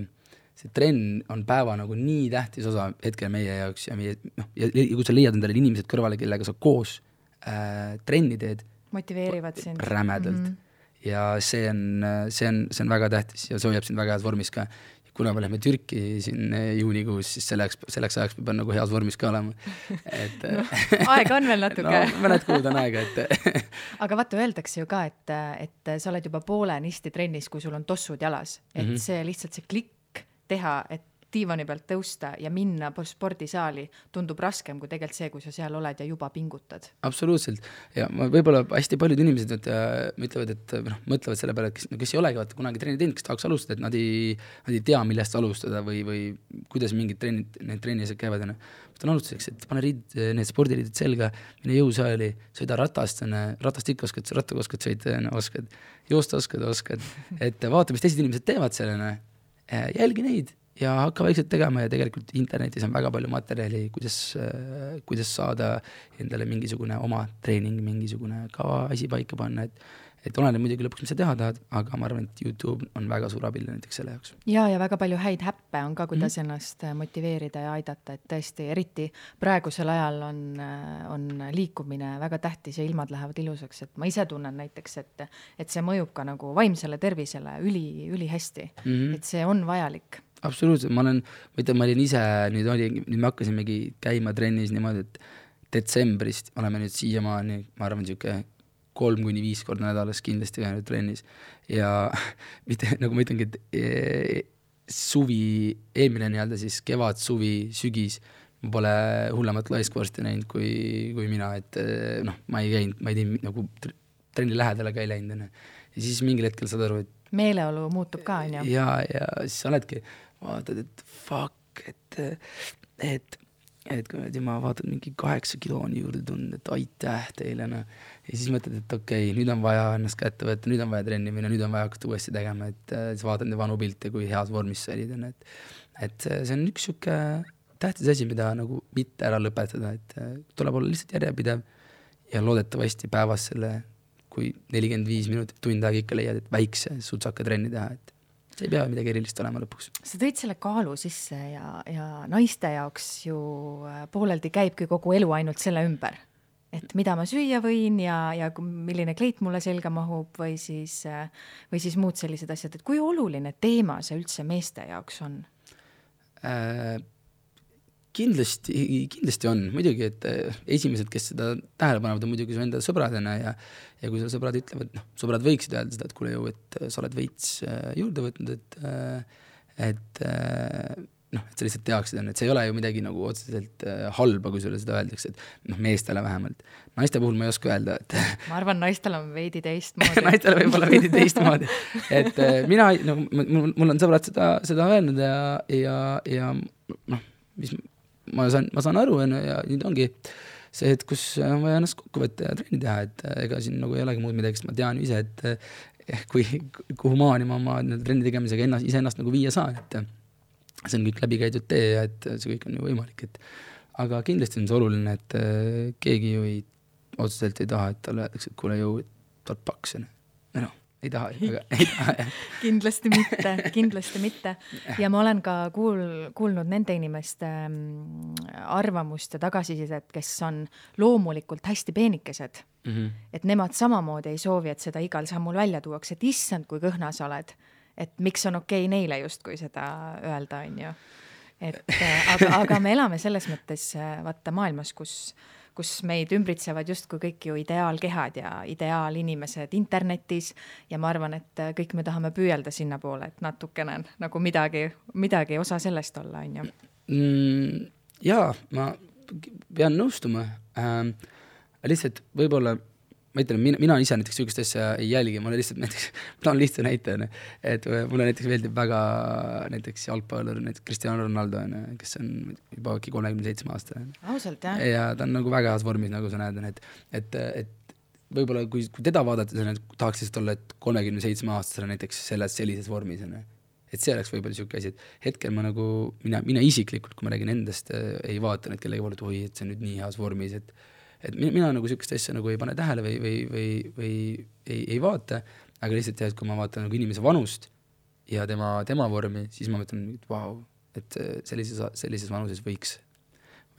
see trenn on päeva nagu nii tähtis osa hetkel meie jaoks ja meie noh, ja kui sa leiad endale inimesed kõrvale, kellega sa koos äh, trenni teed, motiveerivad sind rämedalt mm. -hmm. ja see on, see on, see on väga tähtis ja see hoiab sind väga heas vormis ka kuna me läheme Türki siin juunikuus, siis selleks, selleks ajaks peab nagu heas vormis ka olema, et no, aega on veel natuke. No mõned kuud on aega, et aga vaata, öeldakse ju ka, et, et sa oled juba poolenisti trennis, kui sul on tossud jalas, et mm -hmm. see lihtsalt see klikk teha, et diivani pealt tõusta ja minna spordisaali tundub raskem kui tegelikult see, kui sa seal oled ja juba pingutad. absoluutselt ja ma võib-olla hästi paljud inimesed nüüd äh, ütlevad, et noh, mõtlevad selle peale, et kes, kes ei olegi vaata kunagi trenni teinud, kes tahaks alustada, et nad ei, nad ei tea, millest alustada või, või kuidas mingid trennid, need trenni asjad käivad, onju. võtan alustuseks, et pane riid, need spordiriided selga, mine jõusaali, sõida ratast, onju, ratast ikka oskad, rattaga oskad sõita, oskad, joosta oskad, oskad, et vaata, mis teised inimesed teevad seal, onju, jälgi neid ja hakka vaikselt tegema ja tegelikult internetis on väga palju materjali, kuidas, kuidas saada endale mingisugune oma treening, mingisugune kava, asi paika panna, et et oleneb muidugi lõpuks, mis sa teha tahad, aga ma arvan, et Youtube on väga suur abiline näiteks selle jaoks. ja, ja väga palju häid häppe on ka, kuidas mm -hmm. ennast motiveerida ja aidata, et tõesti, eriti praegusel ajal on, on liikumine väga tähtis ja ilmad lähevad ilusaks, et ma ise tunnen näiteks, et, et see mõjub ka nagu vaimsele tervisele üli, ülihästi mm, -hmm. et see on vajalik absoluutselt, ma olen, ma ütlen, ma olin ise, nüüd oli, nüüd me hakkasimegi käima trennis niimoodi, et detsembrist oleme nüüd siiamaani, ma arvan, niisugune kolm kuni viis korda nädalas kindlasti käinud trennis ja mitte nagu ma ütlengi, et e, suvi, eelmine nii-öelda siis kevad, suvi, sügis, ma pole hullemat laiskvorsti näinud kui, kui mina, et e, noh, ma ei käinud, ma ei teinud nagu trenni lähedale ka ei läinud, onju. ja siis mingil hetkel saad aru, et meeleolu muutub ka, onju. ja, ja siis oledki vaatad, et fuck, et, et, et kuradi ma vaatan mingi kaheksa kilo on juurde tulnud, et aitäh teile, noh. ja siis mõtled, et okei okay,, nüüd on vaja ennast kätte võtta, nüüd on vaja trenni minna, nüüd on vaja hakata uuesti tegema, et äh, siis vaatad neid vanu pilte, kui heas vormis sa olid, onju, et, et see on üks sihuke tähtis asi, mida nagu mitte ära lõpetada, et äh, tuleb olla lihtsalt järjepidev ja loodetavasti päevas selle, kui nelikümmend viis minutit, tund aega ikka leiad, et väikse sutsaka trenni teha, et see ei pea midagi erilist olema lõpuks. sa tõid selle kaalu sisse ja, ja naiste jaoks ju äh, pooleldi käibki kogu elu ainult selle ümber, et mida ma süüa võin ja, ja milline kleit mulle selga mahub või siis, äh, või siis muud sellised asjad, et kui oluline teema see üldse meeste jaoks on äh,? Kindlasti, kindlasti on, muidugi, et äh, esimesed, kes seda tähele panevad, on muidugi su enda sõbrad, onju, ja ja kui sul sõbrad ütlevad, noh, sõbrad võiksid öelda seda, et kuule ju, et äh, sa oled veits äh, juurde võtnud, et et noh, et sa lihtsalt teaksid, on, et see ei ole ju midagi nagu otseselt halba, kui sulle seda öeldakse, et noh, meestele vähemalt. naiste puhul ma ei oska öelda, et ma arvan, naistel on veidi teistmoodi naistel võib olla veidi teistmoodi. et mina, nagu mul, mul on sõbrad seda, seda öelnud ja, ja, ja noh, mis ma saan, ma saan aru, on ju, ja nüüd ongi see hetk, kus on vaja ennast kokku võtta ja trenni teha, et äh, ega siin nagu ei olegi muud midagi, sest ma tean ise, et eh, kui, kuhu maani ma oma trenni tegemisega ennast, iseennast nagu viia saan, et see on kõik läbikäidud tee ja et see kõik on ju võimalik, et aga kindlasti on see oluline, et keegi ju ei, otseselt ei taha, et talle öeldakse, et kuule, jõu, oled paks, on ju. noh, ei taha, aga ei taha jah. kindlasti mitte, kindlasti mitte. ja ma olen ka kuul-, kuulnud nende inimeste mm, arvamust ja tagasisidet, kes on loomulikult hästi peenikesed mm. -hmm. et nemad samamoodi ei soovi, et seda igal sammul välja tuuakse, et issand, kui kõhna sa oled. et miks on okei okay neile justkui seda öelda, on ju. et aga, aga me elame selles mõttes vaata maailmas, kus kus meid ümbritsevad justkui kõik ju ideaalkehad ja ideaalinimesed internetis ja ma arvan, et kõik me tahame püüelda sinnapoole, et natukene nagu midagi, midagi osa sellest olla, on ju mm,. jaa, ma pean nõustuma ähm,. lihtsalt võib-olla ma ütlen, mina, mina ise näiteks sihukest asja ei jälgi, ma olen lihtsalt näiteks, toon lihtsa näite, onju. et mulle näiteks meeldib väga näiteks jalgpallur, näiteks Cristiano Ronaldo onju, kes on juba äkki kolmekümne seitsme aastane. ausalt jah? ja ta on nagu väga heas vormis, nagu sa näed, onju, et, et, et võib-olla kui, kui teda vaadata, tahaks lihtsalt olla, et kolmekümne seitsme aastasena näiteks selles, sellises vormis onju et see oleks võib-olla niisugune asi, et hetkel ma nagu, mina, mina isiklikult, kui ma räägin endast, ei vaata nüüd kellegi poole, et oi, et see on nüüd nii heas vormis, et et mina, nagu sihukest asja nagu ei pane tähele või, või, või, või ei, ei vaata, aga lihtsalt jah, et kui ma vaatan nagu inimese vanust ja tema, tema vormi, siis ma mõtlen, et vau, et sellises, sellises vanuses võiks,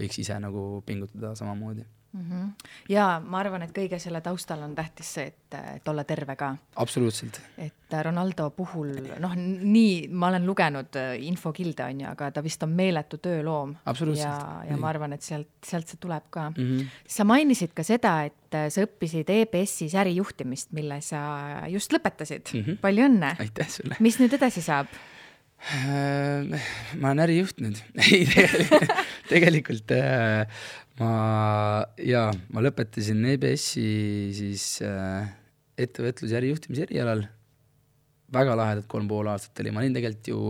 võiks ise nagu pingutada samamoodi mm. -hmm. ja ma arvan, et kõige selle taustal on tähtis see, et, et olla terve ka. absoluutselt. et Ronaldo puhul noh, nii ma olen lugenud äh, infokilde onju, aga ta vist on meeletu tööloom. ja, ja ma arvan, et sealt, sealt see tuleb ka mm. -hmm. sa mainisid ka seda, et äh, sa õppisid EBS-is ärijuhtimist, mille sa just lõpetasid mm. -hmm. palju õnne. aitäh sulle. mis nüüd edasi saab? Äh, ma olen ärijuht nüüd ei, tegelikult, tegelikult äh, ma, jaa, ma lõpetasin EBS-i siis äh, ettevõtluse ja ärijuhtimise erialal. väga lahedad kolm pool aastat oli, ma olin tegelikult ju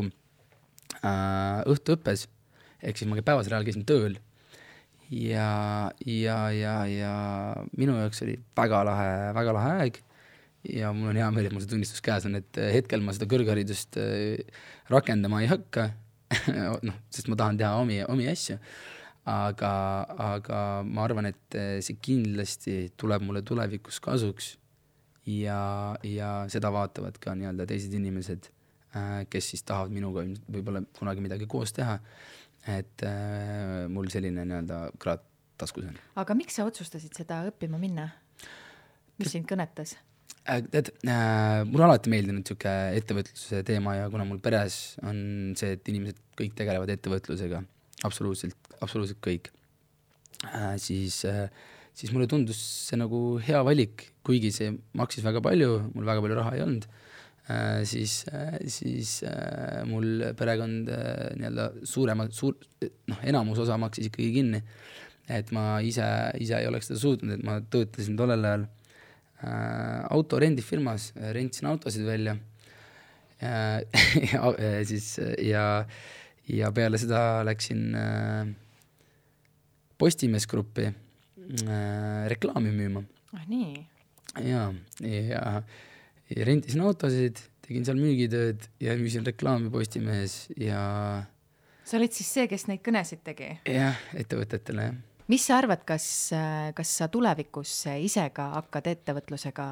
äh, õhtuõppes, ehk siis ma päevasel ajal käisin tööl. ja, ja, ja, ja minu jaoks oli väga lahe, väga lahe aeg ja mul on hea meel, et mul see tunnistus käes on, et hetkel ma seda kõrgharidust äh, rakendama ei hakka noh, sest ma tahan teha omi, omi asju aga, aga ma arvan, et eh, see kindlasti tuleb mulle tulevikus kasuks ja, ja seda vaatavad ka nii-öelda teised inimesed, äh, kes siis tahavad minuga võib-olla kunagi midagi koos teha. et äh, mul selline nii-öelda kraad taskus on. aga miks sa otsustasid seda õppima minna? mis sind kõnetas? Äh, tead äh,, mulle alati meeldinud niisugune ettevõtluse teema ja kuna mul peres on see, et inimesed kõik tegelevad ettevõtlusega, absoluutselt absoluutselt kõik äh,, siis äh,, siis mulle tundus see nagu hea valik, kuigi see maksis väga palju, mul väga palju raha ei olnud äh,, siis äh,, siis äh, mul perekond äh, nii-öelda suurema, suur, noh, enamus osa maksis ikkagi kinni. et ma ise, ise ei oleks seda suutnud, et ma töötasin tollel ajal äh, autorendifirmas, rentisin autosid välja äh, ja siis ja, ja peale seda läksin äh, Postimees Gruppi äh, reklaami müüma. ah nii? jaa, ja, ja rentisin autosid, tegin seal müügitööd ja müüsin reklaami Postimehes ja sa olid siis see, kes neid kõnesid tegi? jah, ettevõtetele, jah. Mis sa arvad, kas, kas sa tulevikus ise ka hakkad ettevõtlusega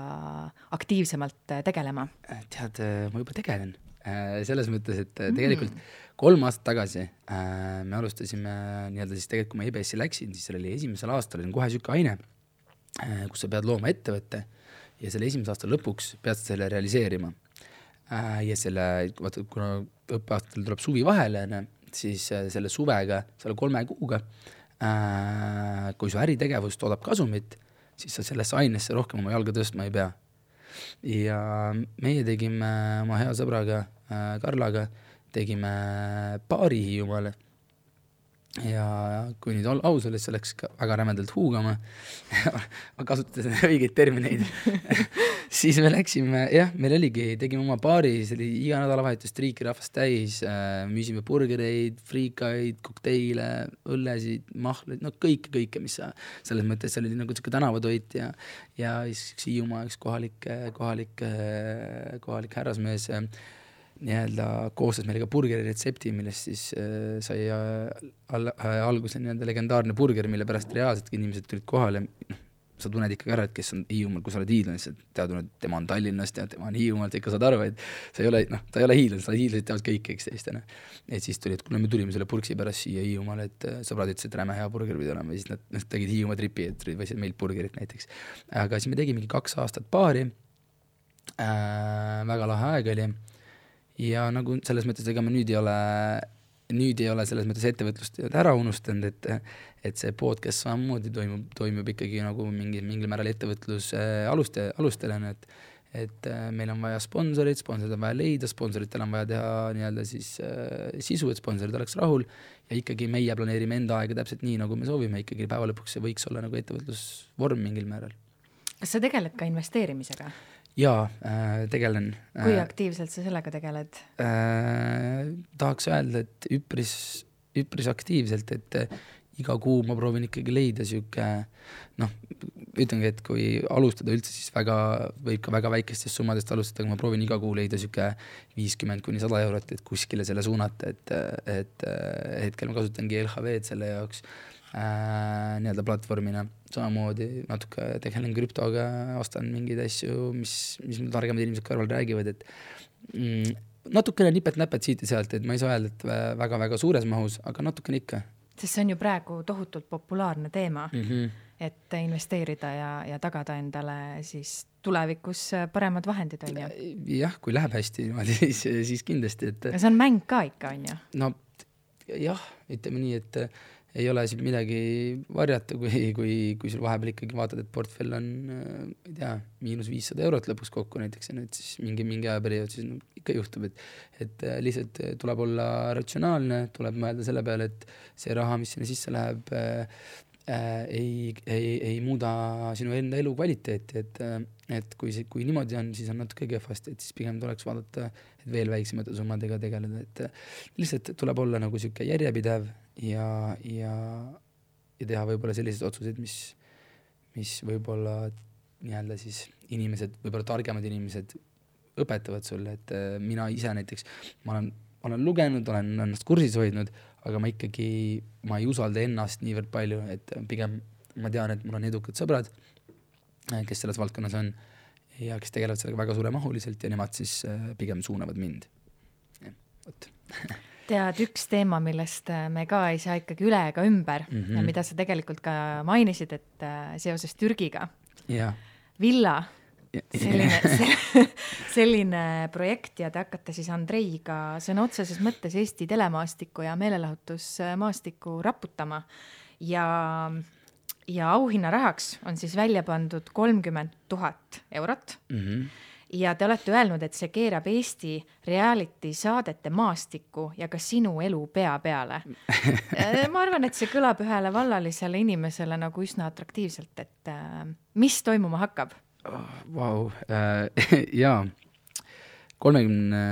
aktiivsemalt tegelema? tead, ma juba tegelen. Äh, selles mõttes, et tegelikult mm kolm aastat tagasi äh, me alustasime nii-öelda siis tegelikult, kui ma EBS-i läksin, siis seal oli esimesel aastal oli kohe niisugune aine äh,, kus sa pead looma ettevõtte ja selle esimese aasta lõpuks pead selle realiseerima äh,. ja selle, vaata, kuna õppeaastatel tuleb suvi vahele, onju, siis äh, selle suvega, selle kolme kuuga äh,, kui su äritegevus toodab kasumit, siis sa sellesse ainesse rohkem oma jalga tõstma ei pea. ja meie tegime oma hea sõbraga äh, Karlaga äh, tegime paari Hiiumaale. Ja kui nüüd aus olla, siis see läks ka väga rämedalt huugama. Ma kasutasin õigeid termineid. Siis me läksime, jah, meil oligi, tegime oma baari, see oli iga nädalavahetus triiki rahvast täis äh,, müüsime burgereid, friikaid, kokteile, õllesid, mahleid, no kõike, kõike, mis sa, selles mõttes see oli nagu sihuke tänavatoit ja, ja siis üks Hiiumaa üks kohalik, kohalik, kohalik härrasmees äh, nii-öelda koostas meile ka burgeri retsepti, millest siis äh, sai äh, al äh, alguse nii-öelda legendaarne burger, mille pärast reaalselt inimesed tulid kohale, noh, sa tunned ikkagi ära, et kes on Hiiumaal, kui sa oled hiidlane, siis tead, et tema on Tallinnast ja tema on Hiiumaalt, ikka saad aru, et sa ei ole, noh, ta ei ole hiidlane, sa hiidlased teavad kõike üksteist, onju. et siis tuli, et kuule, me tulime selle purksi pärast siia Hiiumaale, et äh, sõbrad ütlesid, et räme hea burger pidi olema ja siis nad, nad tegid Hiiumaa tripi, et võtsid meilt burgerit näiteks. aga siis me tegimegi kaks aastat paari äh,, väga lahe aeg oli ja nagu selles mõttes, ega me nüüd ei ole, nüüd ei ole selles mõttes ettevõtlust ära unustanud, et, et see podcast samamoodi toimub, toimub ikkagi nagu mingi, mingil määral ettevõtluse aluste, alustel on, et et äh, meil on vaja sponsoreid, sponsorid on vaja leida, sponsoritel on vaja teha nii-öelda siis äh, sisu, et sponsorid oleks rahul ja ikkagi meie planeerime enda aega täpselt nii, nagu me soovime, ikkagi päeva lõpuks see võiks olla nagu ettevõtlusvorm mingil määral. kas sa tegeled ka investeerimisega? Jaa äh,, tegelen. kui äh, aktiivselt sa sellega tegeled äh,? tahaks öelda, et üpris, üpris aktiivselt, et äh, iga kuu ma proovin ikkagi leida sihuke noh, ütlengi, et kui alustada üldse, siis väga, võib ka väga väikestest summadest alustada, aga ma proovin iga kuu leida sihuke viiskümmend kuni sada eurot, et kuskile selle suunata, et, et hetkel ma kasutangi LHV-d selle jaoks äh, nii-öelda platvormina, samamoodi natuke tegelen krüptoga, ostan mingeid asju, mis, mis mul targemad inimesed kõrval räägivad, et mm, natukene nipet-näpet siit ja sealt, et ma ei saa öelda, et väga-väga suures mahus, aga natukene ikka. sest see on ju praegu tohutult populaarne teema mm, -hmm. et investeerida ja, ja tagada endale siis tulevikus paremad vahendid, on ju. jah, kui läheb hästi niimoodi, siis, siis kindlasti, et. see on mäng ka ikka, on ju? no jah, ütleme nii, et ei ole siin midagi varjata, kui, kui, kui sul vahepeal ikkagi vaatad, et portfell on, äh, ma ei tea, miinus viissada eurot lõpuks kokku näiteks ja nüüd siis mingi, mingi ajaperiood siis no, ikka juhtub, et et äh, lihtsalt tuleb olla ratsionaalne, tuleb mõelda selle peale, et see raha, mis sinna sisse läheb äh,, äh, ei, ei, ei muuda sinu enda elukvaliteeti, et äh, et kui see, kui niimoodi on, siis on natuke kehvasti, et siis pigem tuleks vaadata, et veel väiksemate summadega tegeleda, et lihtsalt tuleb olla nagu sihuke järjepidev ja, ja, ja teha võib-olla selliseid otsuseid, mis, mis võib-olla nii-öelda siis inimesed, võib-olla targemad inimesed õpetavad sulle, et äh, mina ise näiteks, ma olen, olen lugenud, olen ennast kursis hoidnud, aga ma ikkagi, ma ei usalda ennast niivõrd palju, et pigem ma tean, et mul on edukad sõbrad Äh, kes selles valdkonnas on ja kes tegelevad sellega väga suuremahuliselt ja nemad siis äh, pigem suunavad mind. vot tead, üks teema, millest äh, me ka ei saa ikkagi üle ega ümber mm -hmm. ja mida sa tegelikult ka mainisid, et seoses Türgiga. villa, selline selline projekt ja te hakkate siis Andreiga sõna otseses mõttes Eesti telemaastikku ja meelelahutusmaastikku raputama ja ja auhinnarahaks on siis välja pandud kolmkümmend tuhat eurot mm. -hmm. Ja te olete öelnud, et see keerab Eesti reality saadete maastikku ja ka sinu elu pea peale. Äh, ma arvan, et see kõlab ühele vallalisele inimesele nagu üsna atraktiivselt, et äh, mis toimuma hakkab? Vau, äh, jaa, kolmekümne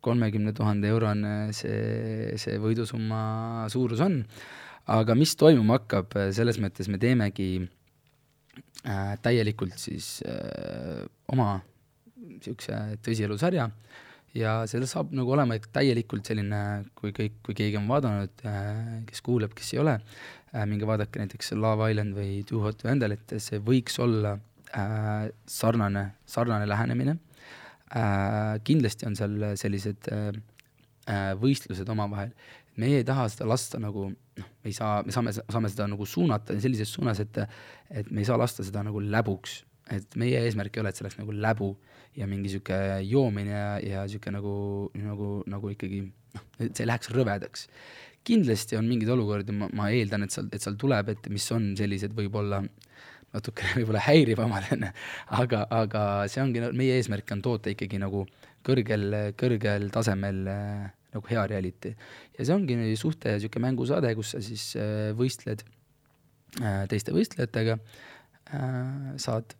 kolmekümne tuhande eurone see, see võidusumma suurus on. Aga mis toimuma hakkab, selles mõttes me teemegi äh, täielikult siis äh, oma niisuguse tõsielusarja ja seal saab nagu olema täielikult selline, kui kõik, kui keegi on vaadanud äh,, kes kuulab, kes ei ole äh,, minge vaadake näiteks Love Island või Too Hot to Handle, et see võiks olla äh, sarnane, sarnane lähenemine äh,. kindlasti on seal sellised äh, äh võistlused omavahel meie ei taha seda lasta nagu noh, me ei saa, me saame, saame seda nagu suunata sellises suunas, et et me ei saa lasta seda nagu läbuks, et meie eesmärk ei ole, et see oleks nagu läbu ja mingi sihuke joomine ja, ja sihuke nagu, nagu, nagu ikkagi noh, et see läheks rõvedaks. kindlasti on mingeid olukordi, ma, ma eeldan, et seal, et seal tuleb, et mis on sellised võib-olla natukene võib-olla häirivamad, on ju, aga, aga see ongi, meie eesmärk on toota ikkagi nagu kõrgel, kõrgel tasemel äh, nagu hea reality. ja see ongi suht niisugune mängusaade, kus sa siis äh, võistled äh, teiste võistlejatega, äh, saad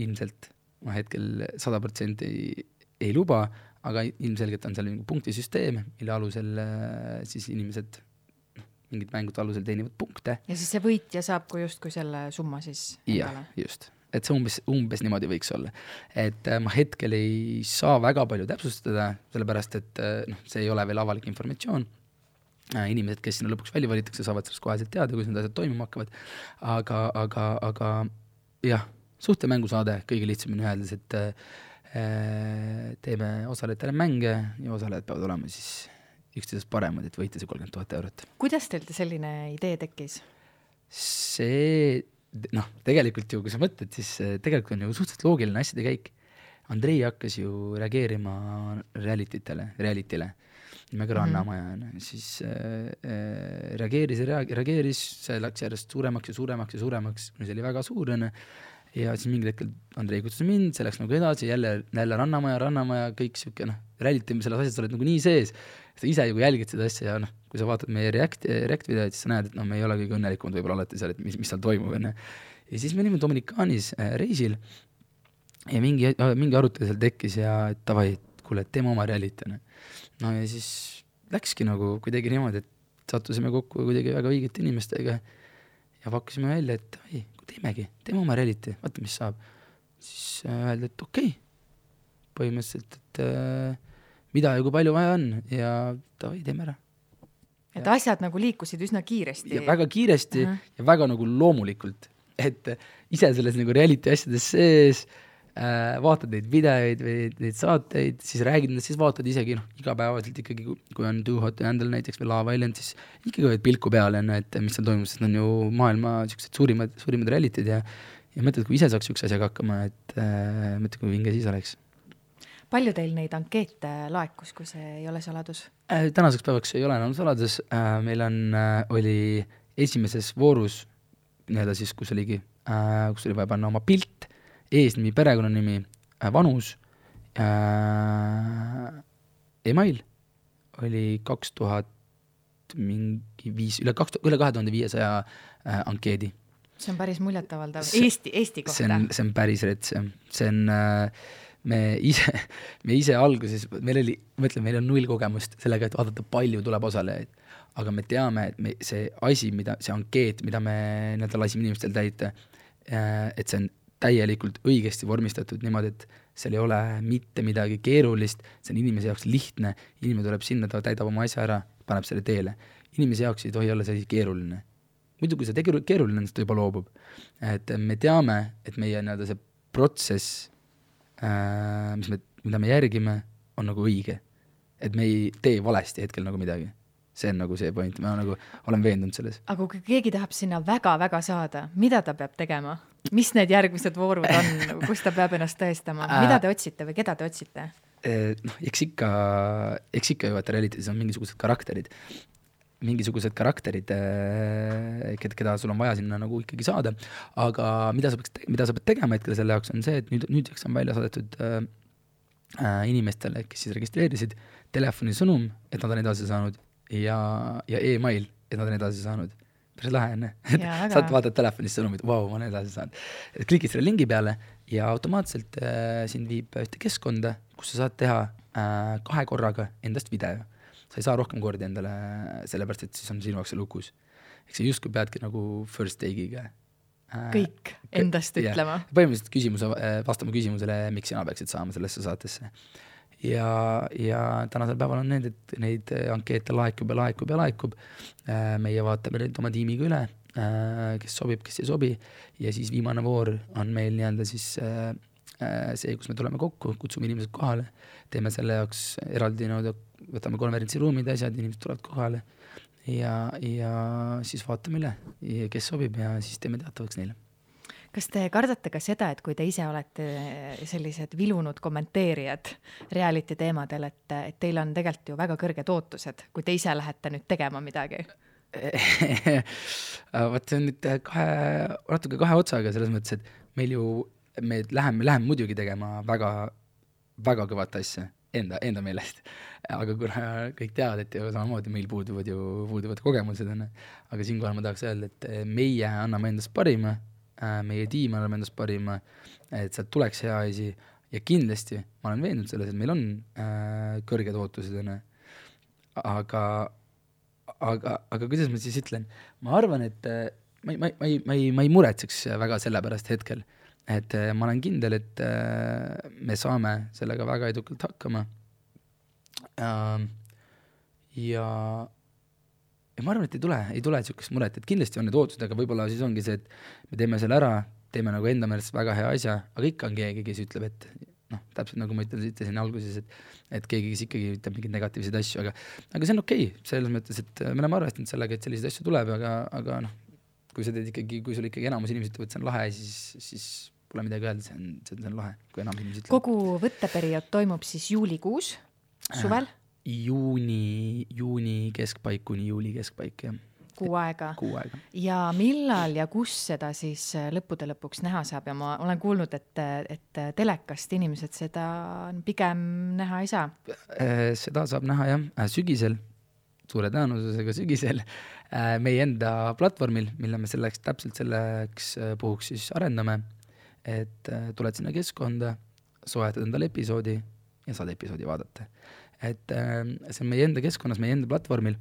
ilmselt, ma hetkel sada protsenti ei, luba, aga ilmselgelt on seal mingi punktisüsteem, mille alusel siis inimesed noh, mingite mängude alusel teenivad punkte. ja siis see võitja saab kui justkui selle summa siis jah, just et see umbes, umbes niimoodi võiks olla. et äh, ma hetkel ei saa väga palju täpsustada, sellepärast et äh, noh, see ei ole veel avalik informatsioon äh, inimesed, kes sinna lõpuks välja valitakse, saavad sellest koheselt teada, kuidas need asjad toimuma hakkavad. aga, aga, aga jah, suhtemängusaade kõige lihtsamini öeldes, et äh, teeme osalejatele mänge ja osalejad peavad olema siis üksteisest paremad, et võita see kolmkümmend tuhat eurot. kuidas teil selline idee tekkis? see noh, tegelikult ju, kui sa mõtled, siis eh, tegelikult on ju suhteliselt loogiline asjade käik. Andrei hakkas ju reageerima reality tele, reality'le nimega Rannamaja mm, -hmm. siis äh, reageeris ja reageeris, see läks järjest suuremaks ja suuremaks ja suuremaks, see oli väga suur, onju. Ja siis mingil hetkel Andrei kutsus mind, see läks nagu edasi, jälle, jälle Rannamaja, Rannamaja, kõik sihuke noh, reality, selles asjas sa oled nagu nii sees, sa ise ju jälgid seda asja ja noh, kui sa vaatad meie React, React videoid, siis sa näed, et noh, me ei ole kõige õnnelikumad võib-olla alati seal, et mis, mis seal toimub, on ju. ja siis me olime Dominikaanis äh, reisil ja mingi, mingi arutelu seal tekkis ja davai, et kuule, et teeme oma reality, on ju. no ja siis läkski nagu kuidagi niimoodi, et sattusime kokku kuidagi väga õigete inimestega ja pakkasime välja, et davai, teemegi, teeme oma reality, vaata, mis saab. siis äh, öeldi, et okei okay., põhimõtteliselt, et äh, mida ja kui palju vaja on ja davai, teeme ära et asjad nagu liikusid üsna kiiresti. väga kiiresti uh -huh. ja väga nagu loomulikult, et ise selles nagu reality asjades sees äh, vaatad neid videoid või neid saateid, siis räägid nendest, siis vaatad isegi noh, igapäevaselt ikkagi, kui on Too Hot to Handle näiteks või Love Island, siis ikkagi hoiad pilku peal, on ju, et mis seal toimub, sest need on ju maailma niisugused suurimad, suurimad reality'd ja ja mõtled, kui ise saaks niisuguse asjaga hakkama, et äh, mõtle, kui vinge siis oleks palju teil neid ankeete laekus, kui see ei ole saladus? Äh, tänaseks päevaks ei ole enam saladus, äh, meil on, äh, oli esimeses voorus nii-öelda siis, kus oligi, kus oli vaja panna oma pilt, eesnimi, perekonnanimi, vanus äh,, email oli kaks tuhat mingi viis, üle kaks, üle kahe tuhande viiesaja ankeedi see on päris muljetavaldav, Eesti, Eesti kohta. see on, see on päris rets jah, see on äh, me ise, me ise alguses, meil oli, ma ütlen, meil on null kogemust sellega, et vaadata, palju tuleb osalejaid. aga me teame, et me, see asi, mida, see ankeet, mida me nii-öelda lasime inimestel täita, äh, et see on täielikult õigesti vormistatud niimoodi, et seal ei ole mitte midagi keerulist, see on inimese jaoks lihtne, inimene tuleb sinna, ta täidab oma asja ära, paneb selle teele. inimese jaoks ei tohi olla see asi keeruline. muidu, kui see keeruline on, siis ta juba loobub. et me teame, et meie nii-öelda see protsess äh, mis me, mida me järgime, on nagu õige. et me ei tee valesti hetkel nagu midagi. see on nagu see point, ma nagu olen veendunud selles. aga kui keegi tahab sinna väga-väga saada, mida ta peab tegema? Mis need järgmised voorud on, kus ta peab ennast tõestama, äh. mida te otsite või keda te otsite? Äh, noh, eks ikka, eks ikka ju vaata reality's on mingisugused karakterid mingisugused karakterid, äh, keda, sul on vaja sinna nagu ikkagi saada, aga mida sa peaks, mida sa pead tegema hetkel selle jaoks, on see, et nüüd, nüüdseks on välja saadetud äh, inimestele, kes siis registreerisid, telefonisõnum, et nad on edasi saanud ja, ja email, et nad on edasi saanud. Päris lahe on, et saad vaatad telefonist sõnumit, vau, ma olen edasi saanud. klikid selle lingi peale ja automaatselt äh, sind viib ühte keskkonda, kus sa saad teha äh, kahe korraga endast video sa ei saa rohkem kordi endale, sellepärast et siis on sinu jaoks see lukus. eks sa justkui peadki nagu first take'iga äh, kõik endast ütlema. põhimõtteliselt küsimuse, äh, vastama küsimusele, miks sina peaksid saama sellesse saatesse. Ja, ja tänasel päeval on need, et neid ankeete laekub ja laekub ja laekub. Äh, meie vaatame neid oma tiimiga üle, kes sobib, kes ei sobi. Ja siis viimane voor on meil nii-öelda siis see, kus me tuleme kokku, kutsume inimesed kohale, teeme selle jaoks eraldi nii-öelda võtame konverentsiruumid, asjad, inimesed tulevad kohale. Ja, ja siis vaatame üle, kes sobib ja siis teeme teatavaks neile kas te kardate ka seda, et kui te ise olete sellised vilunud kommenteerijad reality teemadel, et, et teil on tegelikult ju väga kõrged ootused, kui te ise lähete nüüd tegema midagi vot see on nüüd kahe, natuke kahe otsaga selles mõttes, et meil ju, me läheme, läheme muidugi tegema väga, väga kõvat asja enda, enda meelest. aga kuna kõik teavad, et ju samamoodi meil puuduvad ju, puuduvad kogemused, on ju, aga siinkohal ma tahaks öelda, et meie anname endast parima, äh, meie tiim annab endast parima, et sealt tuleks hea asi. Ja kindlasti ma olen veendunud selles, et meil on äh, kõrged ootused, on ju, aga, aga, aga kuidas ma siis ütlen, ma arvan, et äh, ma ei, ma ei, ma ei, ma ei, ma ei muretseks väga selle pärast hetkel. Et äh, ma olen kindel, et äh, me saame sellega väga edukalt hakkama. Ähm, ja, ja ma arvan, et ei tule, ei tule niisugust muret, et kindlasti on need ootused, aga võib-olla siis ongi see, et me teeme selle ära, teeme nagu enda meelest väga hea asja, aga ikka on keegi, kes ütleb, et noh, täpselt nagu ma ütlesin alguses, et et keegi, kes ikkagi ütleb mingeid negatiivseid asju, aga aga see on okei okay,, selles mõttes, et me oleme arvestanud sellega, et selliseid asju tuleb, aga, aga noh, kui sa teed ikkagi, kui sul ikkagi enamus inimesed ütlevad, see on lahe, siis, siis pole midagi öelda, see on, see on lahe, kui enam inimesi ütleb. kogu võtteperiood toimub siis juulikuus, suvel äh,? Juuni, juuni keskpaik kuni juuli keskpaik, jah. Kuu aega. Kuu aega. ja millal ja kus seda siis äh, lõppude lõpuks näha saab ja ma olen kuulnud, et, et telekast inimesed seda pigem näha ei saa? Äh, seda saab näha jah, äh, sügisel, suure tõenäosusega sügisel meie enda platvormil, mille me selleks, täpselt selleks puhuks siis arendame et tuled sinna keskkonda, soetad endale episoodi ja saad episoodi vaadata. Et äh, see on meie enda keskkonnas, meie enda platvormil.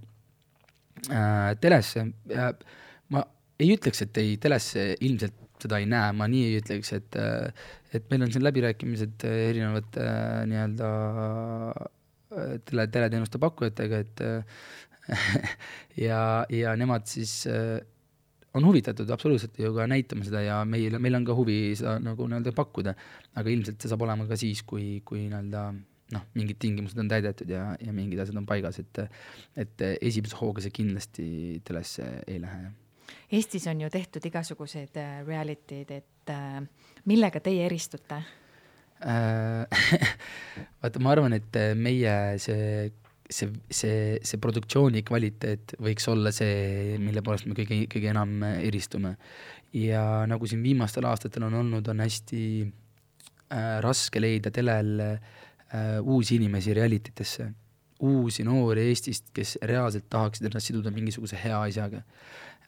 Äh,, telesse ja ma ei ütleks, et ei, telesse ilmselt seda ei näe, ma nii ei ütleks, et äh, et meil on siin läbirääkimised erinevate äh, nii-öelda tele, teleteenuste pakkujatega, et ja, ja nemad siis on huvitatud absoluutselt ju ka näitama seda ja meil, meil on ka huvi seda nagu nii-öelda pakkuda, aga ilmselt see saab olema ka siis, kui, kui nii-öelda noh, mingid tingimused on täidetud ja, ja mingid asjad on paigas, et et esimese hooga see kindlasti telesse ei lähe. Eestis on ju tehtud igasuguseid äh, reality'd, et äh, millega teie eristute äh, vaata, ma arvan, et meie see, see, see, see produktsiooni kvaliteet võiks olla see, mille poolest me kõige, kõige enam eristume. ja nagu siin viimastel aastatel on olnud, on hästi äh, raske leida telel äh, uusi inimesi reality tesse, uusi noori Eestist, kes reaalselt tahaksid ennast siduda mingisuguse hea asjaga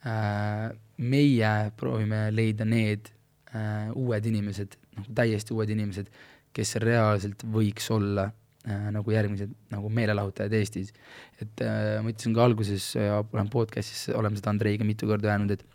äh,. meie proovime leida need äh, uued inimesed, noh täiesti uued inimesed, kes reaalselt võiks olla äh, nagu järgmised nagu meelelahutajad Eestis. et äh, ma ütlesin ka alguses ja olen podcast'is, oleme seda Andreiga mitu korda öelnud, et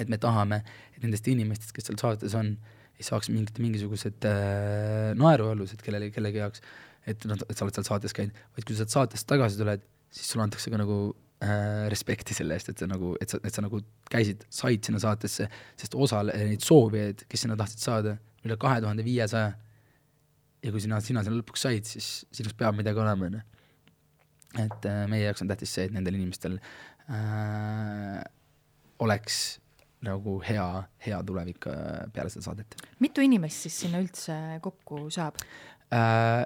et me tahame, et nendest inimestest, kes seal saates on, ei saaks mingit, mingisugused äh, naerualused kellelegi, kellegi jaoks, et nad, et sa oled seal saates käinud, vaid kui sa sealt saatest tagasi tuled, siis sulle antakse ka nagu äh, respekti selle eest, et sa nagu, et sa, et sa nagu käisid, said sinna saatesse, sest osal neid soovijaid, kes sinna tahtsid saada, üle kahe tuhande viiesaja ja kui sina, sina sinna lõpuks said, siis sinust peab midagi olema, on ju. et äh, meie jaoks on tähtis see, et nendel inimestel äh, oleks nagu hea, hea tulevik äh, peale seda saadet. mitu inimest siis sinna üldse kokku saab äh,?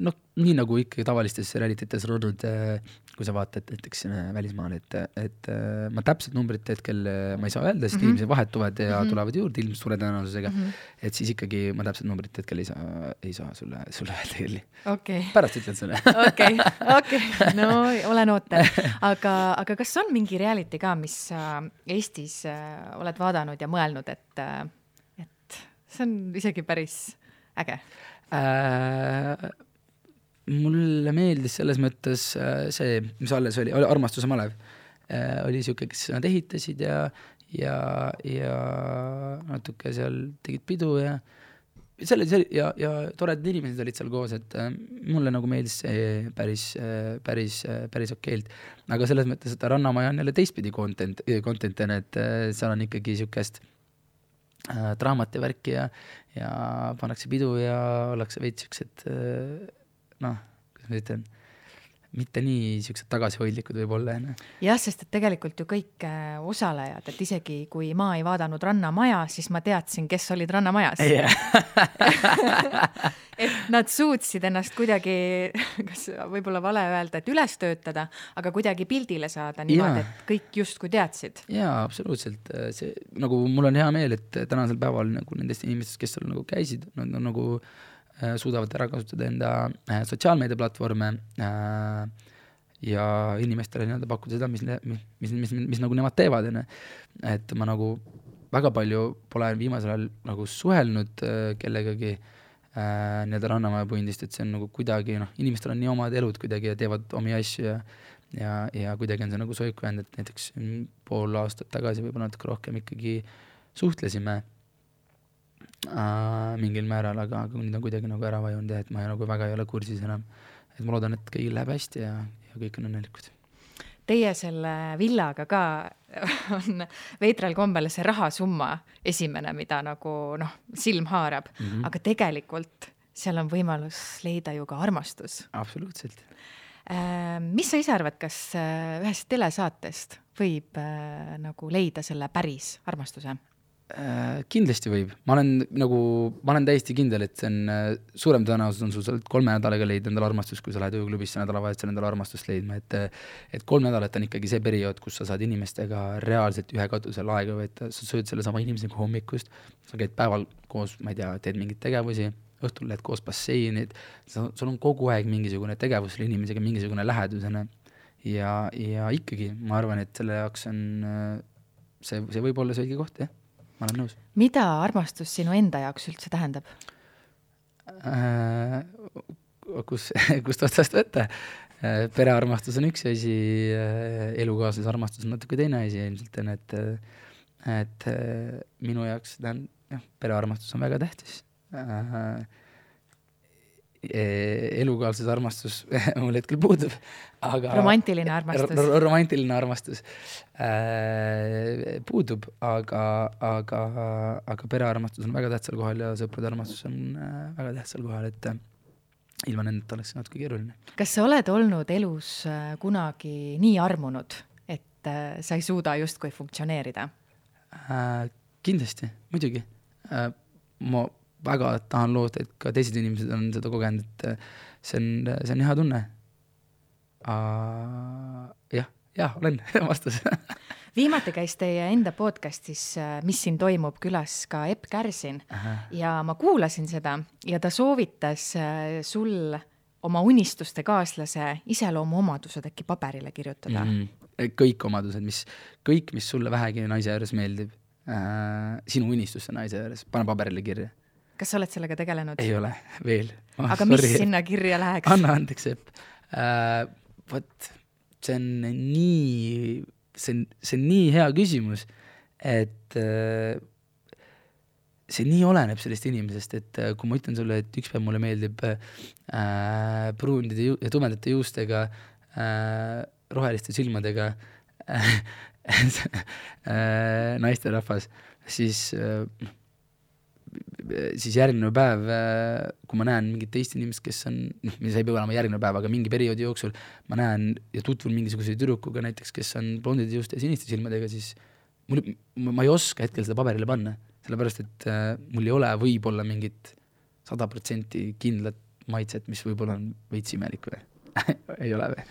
noh, nii nagu ikka tavalistes realitytes on olnud äh, kui sa vaatad näiteks välismaal, et, et äh, ma täpset numbrit hetkel äh, ma ei saa öelda, sest mm -hmm. inimesed vahetuvad ja mm -hmm. tulevad juurde ilmselt suure tõenäosusega mm. -hmm. et siis ikkagi ma täpset numbrit hetkel ei saa, ei saa sulle, sulle öelda, Irli okay.. pärast ütlen sulle. okei, okei, no olen ootel. aga, aga kas on mingi reality ka, mis sa Eestis äh, oled vaadanud ja mõelnud, et, et see on isegi päris äge äh,? Mulle meeldis selles mõttes äh, see, mis alles oli, Armastuse malev. Äh, oli sihuke, kes nad ehitasid ja, ja, ja natuke seal tegid pidu ja selle, see ja, ja toredad inimesed olid seal koos, et äh, mulle nagu meeldis see päris, päris, päris okeilt. aga selles mõttes, et Rannamaja on jälle teistpidi content, content on, et seal on ikkagi sihukest draamat ja värki ja, ja pannakse pidu ja ollakse veits siuksed noh, kuidas ma ütlen, mitte nii siuksed tagasihoidlikud võib-olla, onju. jah, sest et tegelikult ju kõik äh, osalejad, et isegi kui ma ei vaadanud Rannamaja, siis ma teadsin, kes olid Rannamajas yeah. et nad suutsid ennast kuidagi, kas võib-olla vale öelda, et üles töötada, aga kuidagi pildile saada niimoodi, et kõik justkui teadsid. jaa, absoluutselt, see nagu mul on hea meel, et tänasel päeval nagu nendest inimestest, kes seal nagu käisid, nad on nagu Äh, suudavad ära kasutada enda äh, sotsiaalmeediaplatvorme äh, ja inimestele nii-öelda pakkuda seda, mis, mis, mis, mis, mis nagu nemad teevad, on ju. et ma nagu väga palju pole viimasel ajal nagu suhelnud kellegagi äh, nii-öelda Rannamaja pundist, et see on nagu kuidagi noh, inimestel on nii omad elud kuidagi ja teevad omi asju ja ja, ja kuidagi on see nagu soiku jäänud, et näiteks pool aastat tagasi, võib-olla natuke rohkem ikkagi suhtlesime äh, mingil määral, aga, aga nüüd on kuidagi nagu ära vajunud ja et ma nagu väga ei ole kursis enam. et ma loodan, et kõigil läheb hästi ja, ja kõik on õnnelikud. Teie selle villaga ka on veidral kombel see rahasumma esimene, mida nagu noh, silm haarab mm, -hmm. aga tegelikult seal on võimalus leida ju ka armastus. absoluutselt äh,. mis sa ise arvad, kas äh, ühest telesaatest võib äh, nagu leida selle päris armastuse? Äh, kindlasti võib, ma olen nagu, ma olen täiesti kindel, et see on, äh, suurem tõenäosus on sul, oled kolme nädalaga leidnud endale armastust, kui sa lähed ööklubisse nädalavahetusel endale armastust leidma, et et kolm nädalat on ikkagi see periood, kus sa saad inimestega reaalselt ühe katuse all aega veeta, sa sööd sellesama inimesega hommikust, sa käid päeval koos, ma ei tea, teed mingeid tegevusi, õhtul lähed koos basseini, et sa, sul on kogu aeg mingisugune tegevus selle inimesega, mingisugune lähedusene ja, ja ikkagi ma arvan, et selle jaoks on äh, see, see võib olla see õige koht, jah ma olen nõus. mida armastus sinu enda jaoks üldse tähendab äh,? kus, kust otsast võtta äh,? perearmastus on üks asi äh,, elukaaslase armastus on natuke teine asi ilmselt on, et et äh, minu jaoks tähendab, jah, perearmastus on väga tähtis äh, Eh, elukaaslase armastus mul hetkel puudub, aga romantiline armastus ro. romantiline armastus äh, puudub, aga, aga, aga perearmastus on väga tähtsal kohal ja sõprade armastus on äh, väga tähtsal kohal, et äh, ilma nendeta oleks natuke keeruline. kas sa oled olnud elus äh, kunagi nii armunud, et sa ei suuda justkui funktsioneerida äh,? kindlasti, muidugi äh,. ma väga tahan loota, et ka teised inimesed on seda kogenud, et äh, see on, see on hea tunne. jah, jah, olen vastus viimati käis teie enda podcast'is Mis siin toimub külas ka Epp Kärsin Aha. ja ma kuulasin seda ja ta soovitas sul oma unistuste kaaslase iseloomuomadused äkki paberile kirjutada mm? -hmm. kõik omadused, mis, kõik, mis sulle vähegi naise juures meeldib äh,, sinu unistuste naise juures, pane paberile kirja. Kas sa oled sellega tegelenud? ei ole, veel oh,. aga sorry. mis sinna kirja läheks? anna andeks, Epp äh,. vot, see on nii, see on, see on nii hea küsimus, et äh, see nii oleneb sellest inimesest, et äh, kui ma ütlen sulle, et üks päev mulle meeldib äh, pruunide ju- ja tumedate juustega äh,, roheliste silmadega äh, äh, naisterahvas, siis äh, siis järgmine päev, äh, kui ma näen mingit teist inimest, kes on, noh, see ei pea olema järgmine päev, aga mingi perioodi jooksul ma näen ja tutvun mingisuguse tüdrukuga näiteks, kes on blondide juuste ja siniste silmadega, siis mul, ma ei oska hetkel seda paberile panna sellepärast et äh, mul ei ole võib-olla mingit sada protsenti kindlat maitset, mis võib-olla on veits imelik või ei ole või?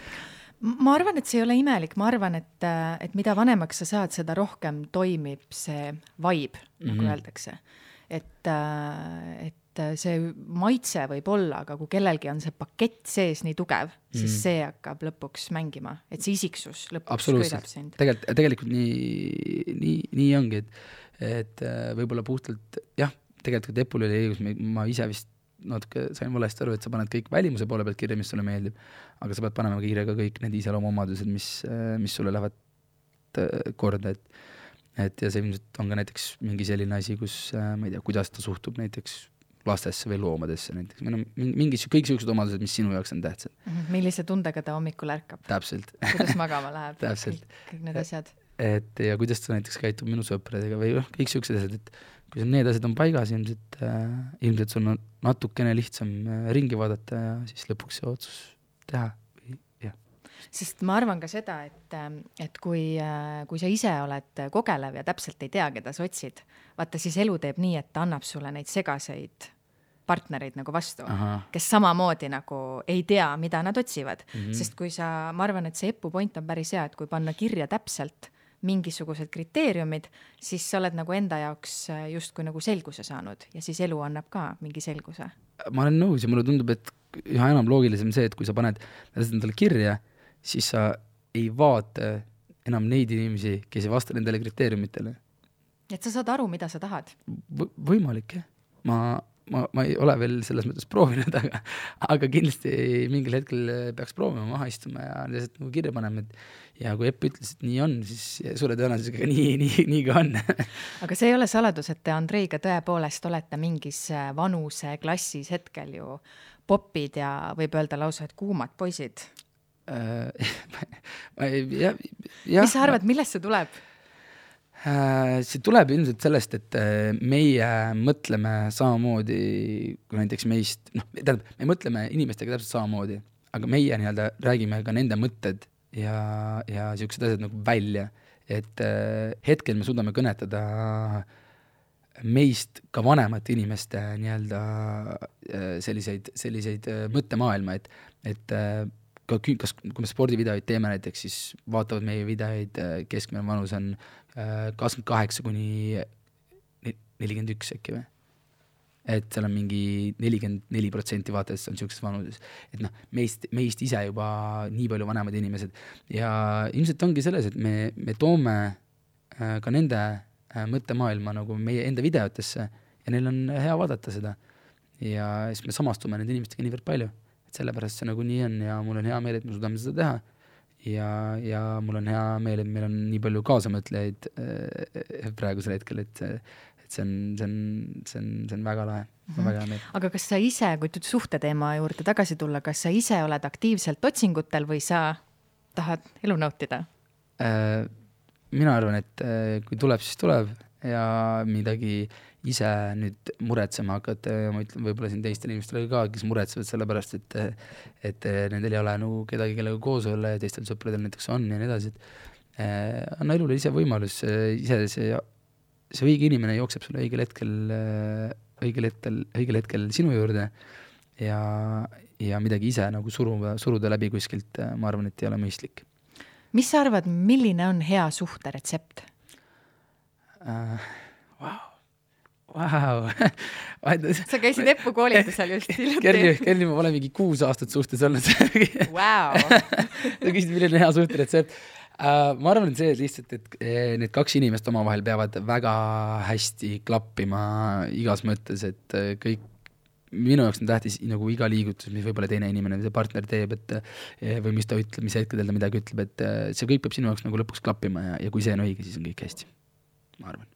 ma arvan, et see ei ole imelik, ma arvan, et, äh, et mida vanemaks sa saad, seda rohkem toimib see vibe mm, -hmm. nagu mhm. öeldakse. Et, äh, et see maitse võib olla, aga kui kellelgi on see pakett sees nii tugev mm, siis mhm. see hakkab lõpuks mängima, et see isiksus lõpuks köidab sind. tegelikult, tegelikult nii, nii, nii ongi, et et äh, võib-olla puhtalt jah, tegelikult Epul oli õigus, ma ise vist natuke sain valesti aru, et sa paned kõik välimuse poole pealt kirja, mis sulle meeldib, aga sa pead panema kirja ka kõik need iseloomuomadused, mis, mis sulle lähevad äh, korda, et et ja see ilmselt on ka näiteks mingi selline asi, kus ma ei tea, kuidas ta suhtub näiteks lastesse või loomadesse näiteks, või noh, mingi, kõik niisugused omadused, mis sinu jaoks on tähtsad. -hmm. millise tundega ta hommikul ärkab? täpselt kuidas magama läheb täpselt. kõik need asjad et ja kuidas ta näiteks käitub minu sõpradega või noh, kõik siuksed asjad, et kui need asjad on paigas, ilmselt äh,, ilmselt sul on natukene lihtsam äh, ringi vaadata ja siis lõpuks see otsus teha. Sest ma arvan ka seda, et, ähm, et kui äh,, kui sa ise oled kogelev ja täpselt ei tea, keda sa otsid, vaata siis elu teeb nii, et ta annab sulle neid segaseid partnereid nagu vastu, kes samamoodi nagu ei tea, mida nad otsivad mm. -hmm. sest kui sa, ma arvan, et see Epu point on päris hea, et kui panna kirja täpselt mingisugused kriteeriumid, siis sa oled nagu enda jaoks äh, justkui nagu selguse saanud ja siis elu annab ka mingi selguse. ma olen nõus ja mulle tundub, et üha enam loogilisem see, et kui sa paned endale kirja, siis sa ei vaata enam neid inimesi, kes ei vasta nendele kriteeriumitele. et sa saad aru, mida sa tahad v? võimalik jah, ma ma, ma ei ole veel selles mõttes proovinud, aga, aga kindlasti mingil hetkel peaks proovima maha istuma ja lihtsalt nagu kirja panema, et ja kui Epp ütles, et nii on, siis suure tõenäosusega nii, nii, nii ka on aga see ei ole saladus, et te Andreiga tõepoolest olete mingis äh, vanuseklassis hetkel ju popid ja võib öelda lausa, et kuumad poisid äh, ei, jah, jah. mis sa arvad, millest see tuleb? Äh, see tuleb ilmselt sellest, et äh, meie mõtleme samamoodi kui näiteks meist, noh, tähendab, me mõtleme inimestega täpselt samamoodi, aga meie nii-öelda räägime ka nende mõtted ja, ja niisugused asjad nagu välja, et äh, hetkel me suudame kõnetada meist ka vanemate inimeste nii-öelda selliseid, selliseid mõttemaailma, et, et ka kas, kui me spordivideoid teeme näiteks, siis vaatavad meie videoid, keskmine vanus on Äh, kakskümmend kaheksa kuni nelikümmend üks äkki või? et seal on mingi nelikümmend neli protsenti vaatajatest on niisuguses vanuses. et noh, meist, meist ise juba nii palju vanemad inimesed ja ilmselt ongi selles, et me, me toome äh, ka nende äh, mõttemaailma nagu meie enda videotesse ja neil on hea vaadata seda. ja siis me samastume nende inimestega niivõrd palju, et sellepärast see nagu nii on ja mul on hea meel, et me suudame seda teha ja, ja mul on hea meel, et meil on nii palju kaasamõtlejaid äh, praegusel hetkel, et et see on, see on, see on, see on väga lahe mm, -hmm. väga hea meel. aga kas sa ise, kui nüüd suhteteema juurde tagasi tulla, kas sa ise oled aktiivselt otsingutel või sa tahad elu nautida äh,? mina arvan, et äh, kui tuleb, siis tuleb ja midagi äh, ise nüüd muretsema hakata ja ma ütlen võib-olla siin teistele inimestele ka, kes muretsevad selle pärast, et et nendel ei ole nagu kedagi, kellega koos olla ja teistel sõpradel näiteks on ja nii edasi, et eh, anna elule ise võimalus, ise see, see õige inimene jookseb sulle õigel hetkel eh, õigel hetkel, õigel hetkel sinu juurde ja, ja midagi ise nagu suruda, suruda läbi kuskilt, ma arvan, et ei ole mõistlik. mis sa arvad, milline on hea suhte retsept uh,? Vau, vau. sa käisid EPPU koolitusel just hiljuti. Kerli, Kerli, ma olen mingi kuus aastat suhtes olnud wow. sa küsisid, milline hea suhteretsept uh,. ma arvan, et see lihtsalt, et eh, need kaks inimest omavahel peavad väga hästi klappima igas mõttes, et eh, kõik minu jaoks on tähtis nagu iga liigutus, mis võib-olla teine inimene, see partner teeb, et eh, või mis ta ütleb, mis hetkedel ta midagi ütleb, et see kõik peab sinu jaoks nagu lõpuks klappima ja, ja kui see on õige, siis on kõik hästi, ma arvan.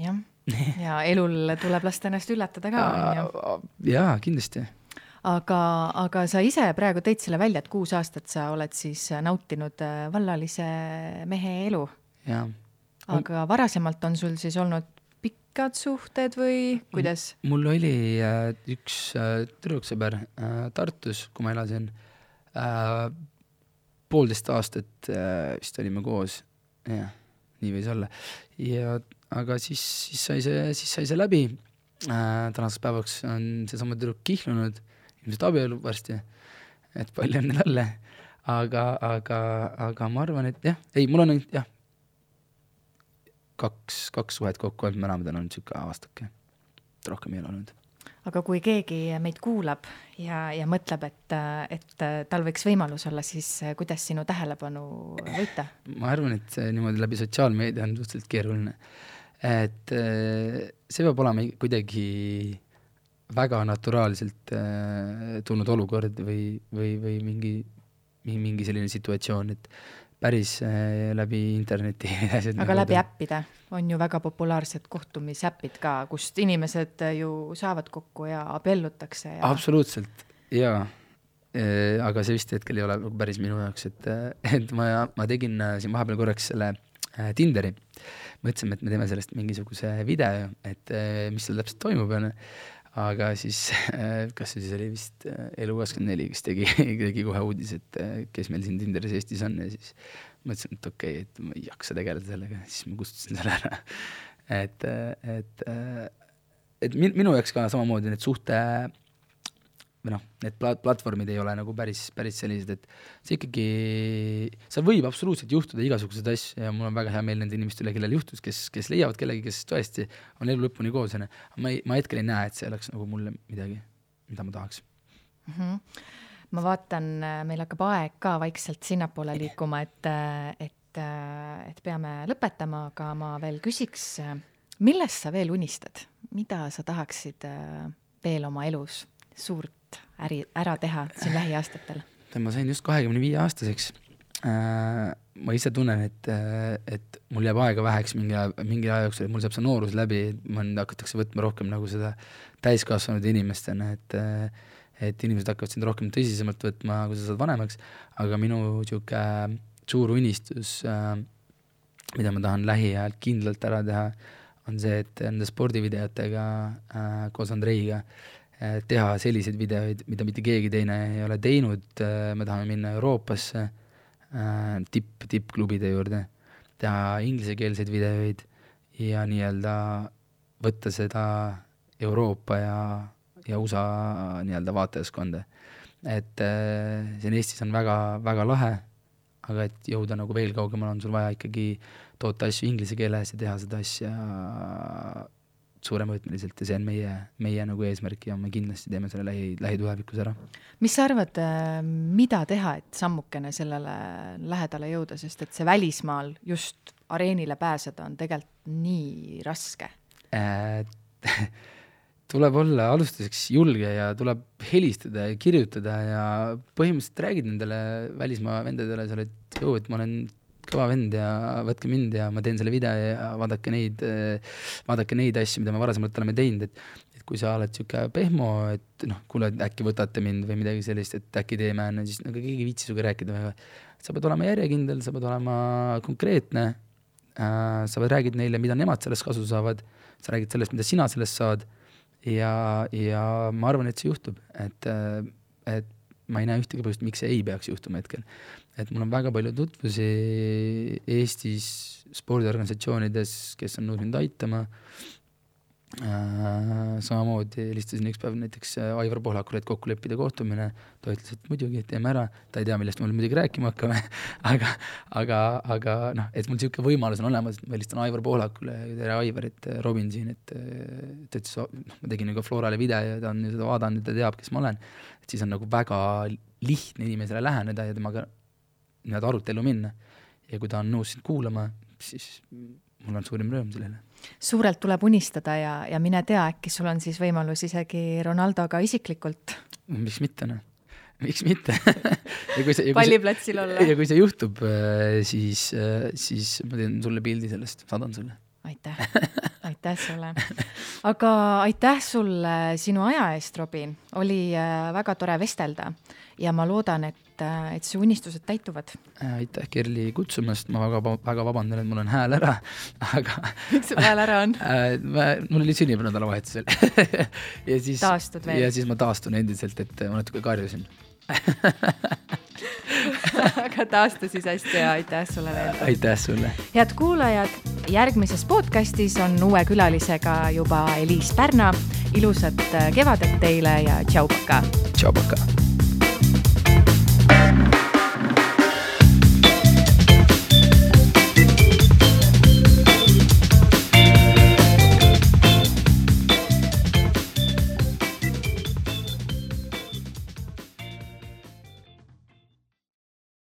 jah ja elul tuleb lasta ennast üllatada ka, on ju. jaa, kindlasti. aga, aga sa ise praegu tõid selle välja, et kuus aastat sa oled siis nautinud äh, vallalise mehe elu. jaa. aga varasemalt on sul siis olnud pikad suhted või kuidas? mul oli äh, üks äh, tüdruksõber äh, Tartus, kui ma elasin äh,. poolteist aastat äh, vist olime koos, jah, nii võis olla. ja aga siis, siis sai see, siis sai see läbi äh,. tänaseks päevaks on seesama tüdruk kihlunud, ilmselt abiellub varsti, et palju õnne talle. aga, aga, aga ma arvan, et jah, ei, mul on jah, kaks, kaks suhet kokku olnud, mõlemad on olnud niisugune aastake, rohkem ei ole olnud aga kui keegi meid kuulab ja, ja mõtleb, et, et tal võiks võimalus olla, siis kuidas sinu tähelepanu võita? ma arvan, et niimoodi läbi sotsiaalmeedia on suhteliselt keeruline et äh, see peab olema kuidagi väga naturaalselt äh, tulnud olukord või, või, või mingi, mingi selline situatsioon, et päris äh, läbi interneti asjad. aga läbi äppide on ju väga populaarsed kohtumisäpid ka, kust inimesed ju saavad kokku ja abiellutakse ja.... absoluutselt, jaa aga see vist hetkel ei ole nagu päris minu jaoks, et, et ma, ma tegin siin vahepeal korraks selle Tinderi mõtlesime, et me teeme sellest mingisuguse video, et eh, mis seal täpselt toimub, onju. aga siis, kas see siis oli vist eh, Elu24, kes tegi, tegi kohe uudise, et kes meil siin Tinderis Eestis on ja siis mõtlesin, et okei okay,, et ma ei jaksa tegeleda sellega, siis ma kustutasin selle ära. et, et, et minu jaoks ka samamoodi need suhte või noh, need plat-, platvormid ei ole nagu päris, päris sellised, et see ikkagi, seal võib absoluutselt juhtuda igasuguseid asju ja mul on väga hea meel nende inimeste üle, kellel juhtus, kes, kes leiavad kellegi, kes tõesti on elu lõpuni koos, onju. ma ei, ma hetkel ei näe, et see oleks nagu mulle midagi, mida ma tahaks mm. -hmm. ma vaatan, meil hakkab aeg ka vaikselt sinnapoole liikuma, et, et, et peame lõpetama, aga ma veel küsiks, millest sa veel unistad, mida sa tahaksid veel oma elus suurt äri, ära teha siin lähiaastatel? ma sain just kahekümne viie aastaseks. Äh, ma ise tunnen, et, et mul jääb aega väheks mingi aja, mingi aja jooksul, et mul saab see noorus läbi, mind hakatakse võtma rohkem nagu seda täiskasvanud inimestena, et et inimesed hakkavad sind rohkem tõsisemalt võtma, kui sa saad vanemaks, aga minu niisugune suur unistus, äh, mida ma tahan lähiajal kindlalt ära teha, on see, et nende spordivideotega äh, koos Andreiga Äh, teha selliseid videoid, mida mitte keegi teine ei ole teinud, äh, me tahame minna Euroopasse äh, tipp, tippklubide juurde, teha inglisekeelseid videoid ja nii-öelda võtta seda Euroopa ja, ja USA nii-öelda vaatajaskonda. et siin Eestis on väga, väga lahe, aga et jõuda nagu veel kaugemale, on sul vaja ikkagi toota asju inglise keeles ja teha seda asja suuremõõtmeliselt ja see on meie, meie nagu eesmärk ja me kindlasti teeme selle lähi, lähitulevikus ära. mis sa arvad, äh, mida teha, et sammukene sellele lähedale jõuda, sest et see välismaal just areenile pääseda on tegelikult nii raske äh,? tuleb olla alustuseks julge ja tuleb helistada ja kirjutada ja põhimõtteliselt räägid nendele välismaa vendadele seal, et joo, et ma olen kõva vend ja võtke mind ja ma teen selle video ja vaadake neid, vaadake neid asju, mida me varasemalt oleme teinud, et et kui sa oled niisugune pehmo, et noh, kuule, äkki võtate mind või midagi sellist, et äkki teeme, ju, siis nagu keegi ei viitsi sinuga rääkida väga. sa pead olema järjekindel, sa pead olema konkreetne äh,, sa räägid neile, mida nemad sellest kasu saavad, sa räägid sellest, mida sina sellest saad ja, ja ma arvan, et see juhtub, et, et ma ei näe ühtegi põhjust, miks see ei peaks juhtuma hetkel. Et mul on väga palju tutvusi Eestis spordiorganisatsioonides, kes on nõus mind aitama. Äh, samamoodi helistasin üks päev näiteks äh, Aivar Pohlakule, et kokku leppida kohtumine, ta ütles, et muidugi, teeme ära, ta ei tea, millest me muidugi rääkima hakkame. Aga, aga, aga noh, et mul niisugune võimalus on olemas, ma helistan Aivar Pohlakule, tere Aivar, et äh, Robin siin, et ta ütles, noh, ma tegin nagu Florale video ja ta on seda vaadanud ja ta teab, kes ma olen, siis on nagu väga lihtne inimesele läheneda ja temaga nii-öelda arutellu minna. ja kui ta on nõus sind kuulama, siis mul on suurim rõõm selle üle suurelt tuleb unistada ja, ja mine tea, äkki sul on siis võimalus isegi Ronaldoga isiklikult. miks mitte, noh miks mitte palliplatsil olla. ja kui see juhtub, äh, siis, äh, siis ma teen sulle pildi sellest, saadan sulle. aitäh, aitäh sulle. aga aitäh sulle sinu aja eest, Robin, oli äh, väga tore vestelda ja ma loodan, et et, et su unistused täituvad. aitäh, Kerli, kutsumast, ma väga, väga vabandan, et mul on hääl ära, aga miks sul hääl ära on äh,? mul oli sünnipäev nädalavahetusel ja siis, taastud veel? ja siis ma taastun endiselt, et ma natuke karjusin aga taastu siis hästi ja aitäh sulle veel aitäh sulle. head kuulajad, järgmises podcastis on uue külalisega juba Eliis Pärna. ilusat kevadet teile ja tšau, pakaa. tšau, pakaa.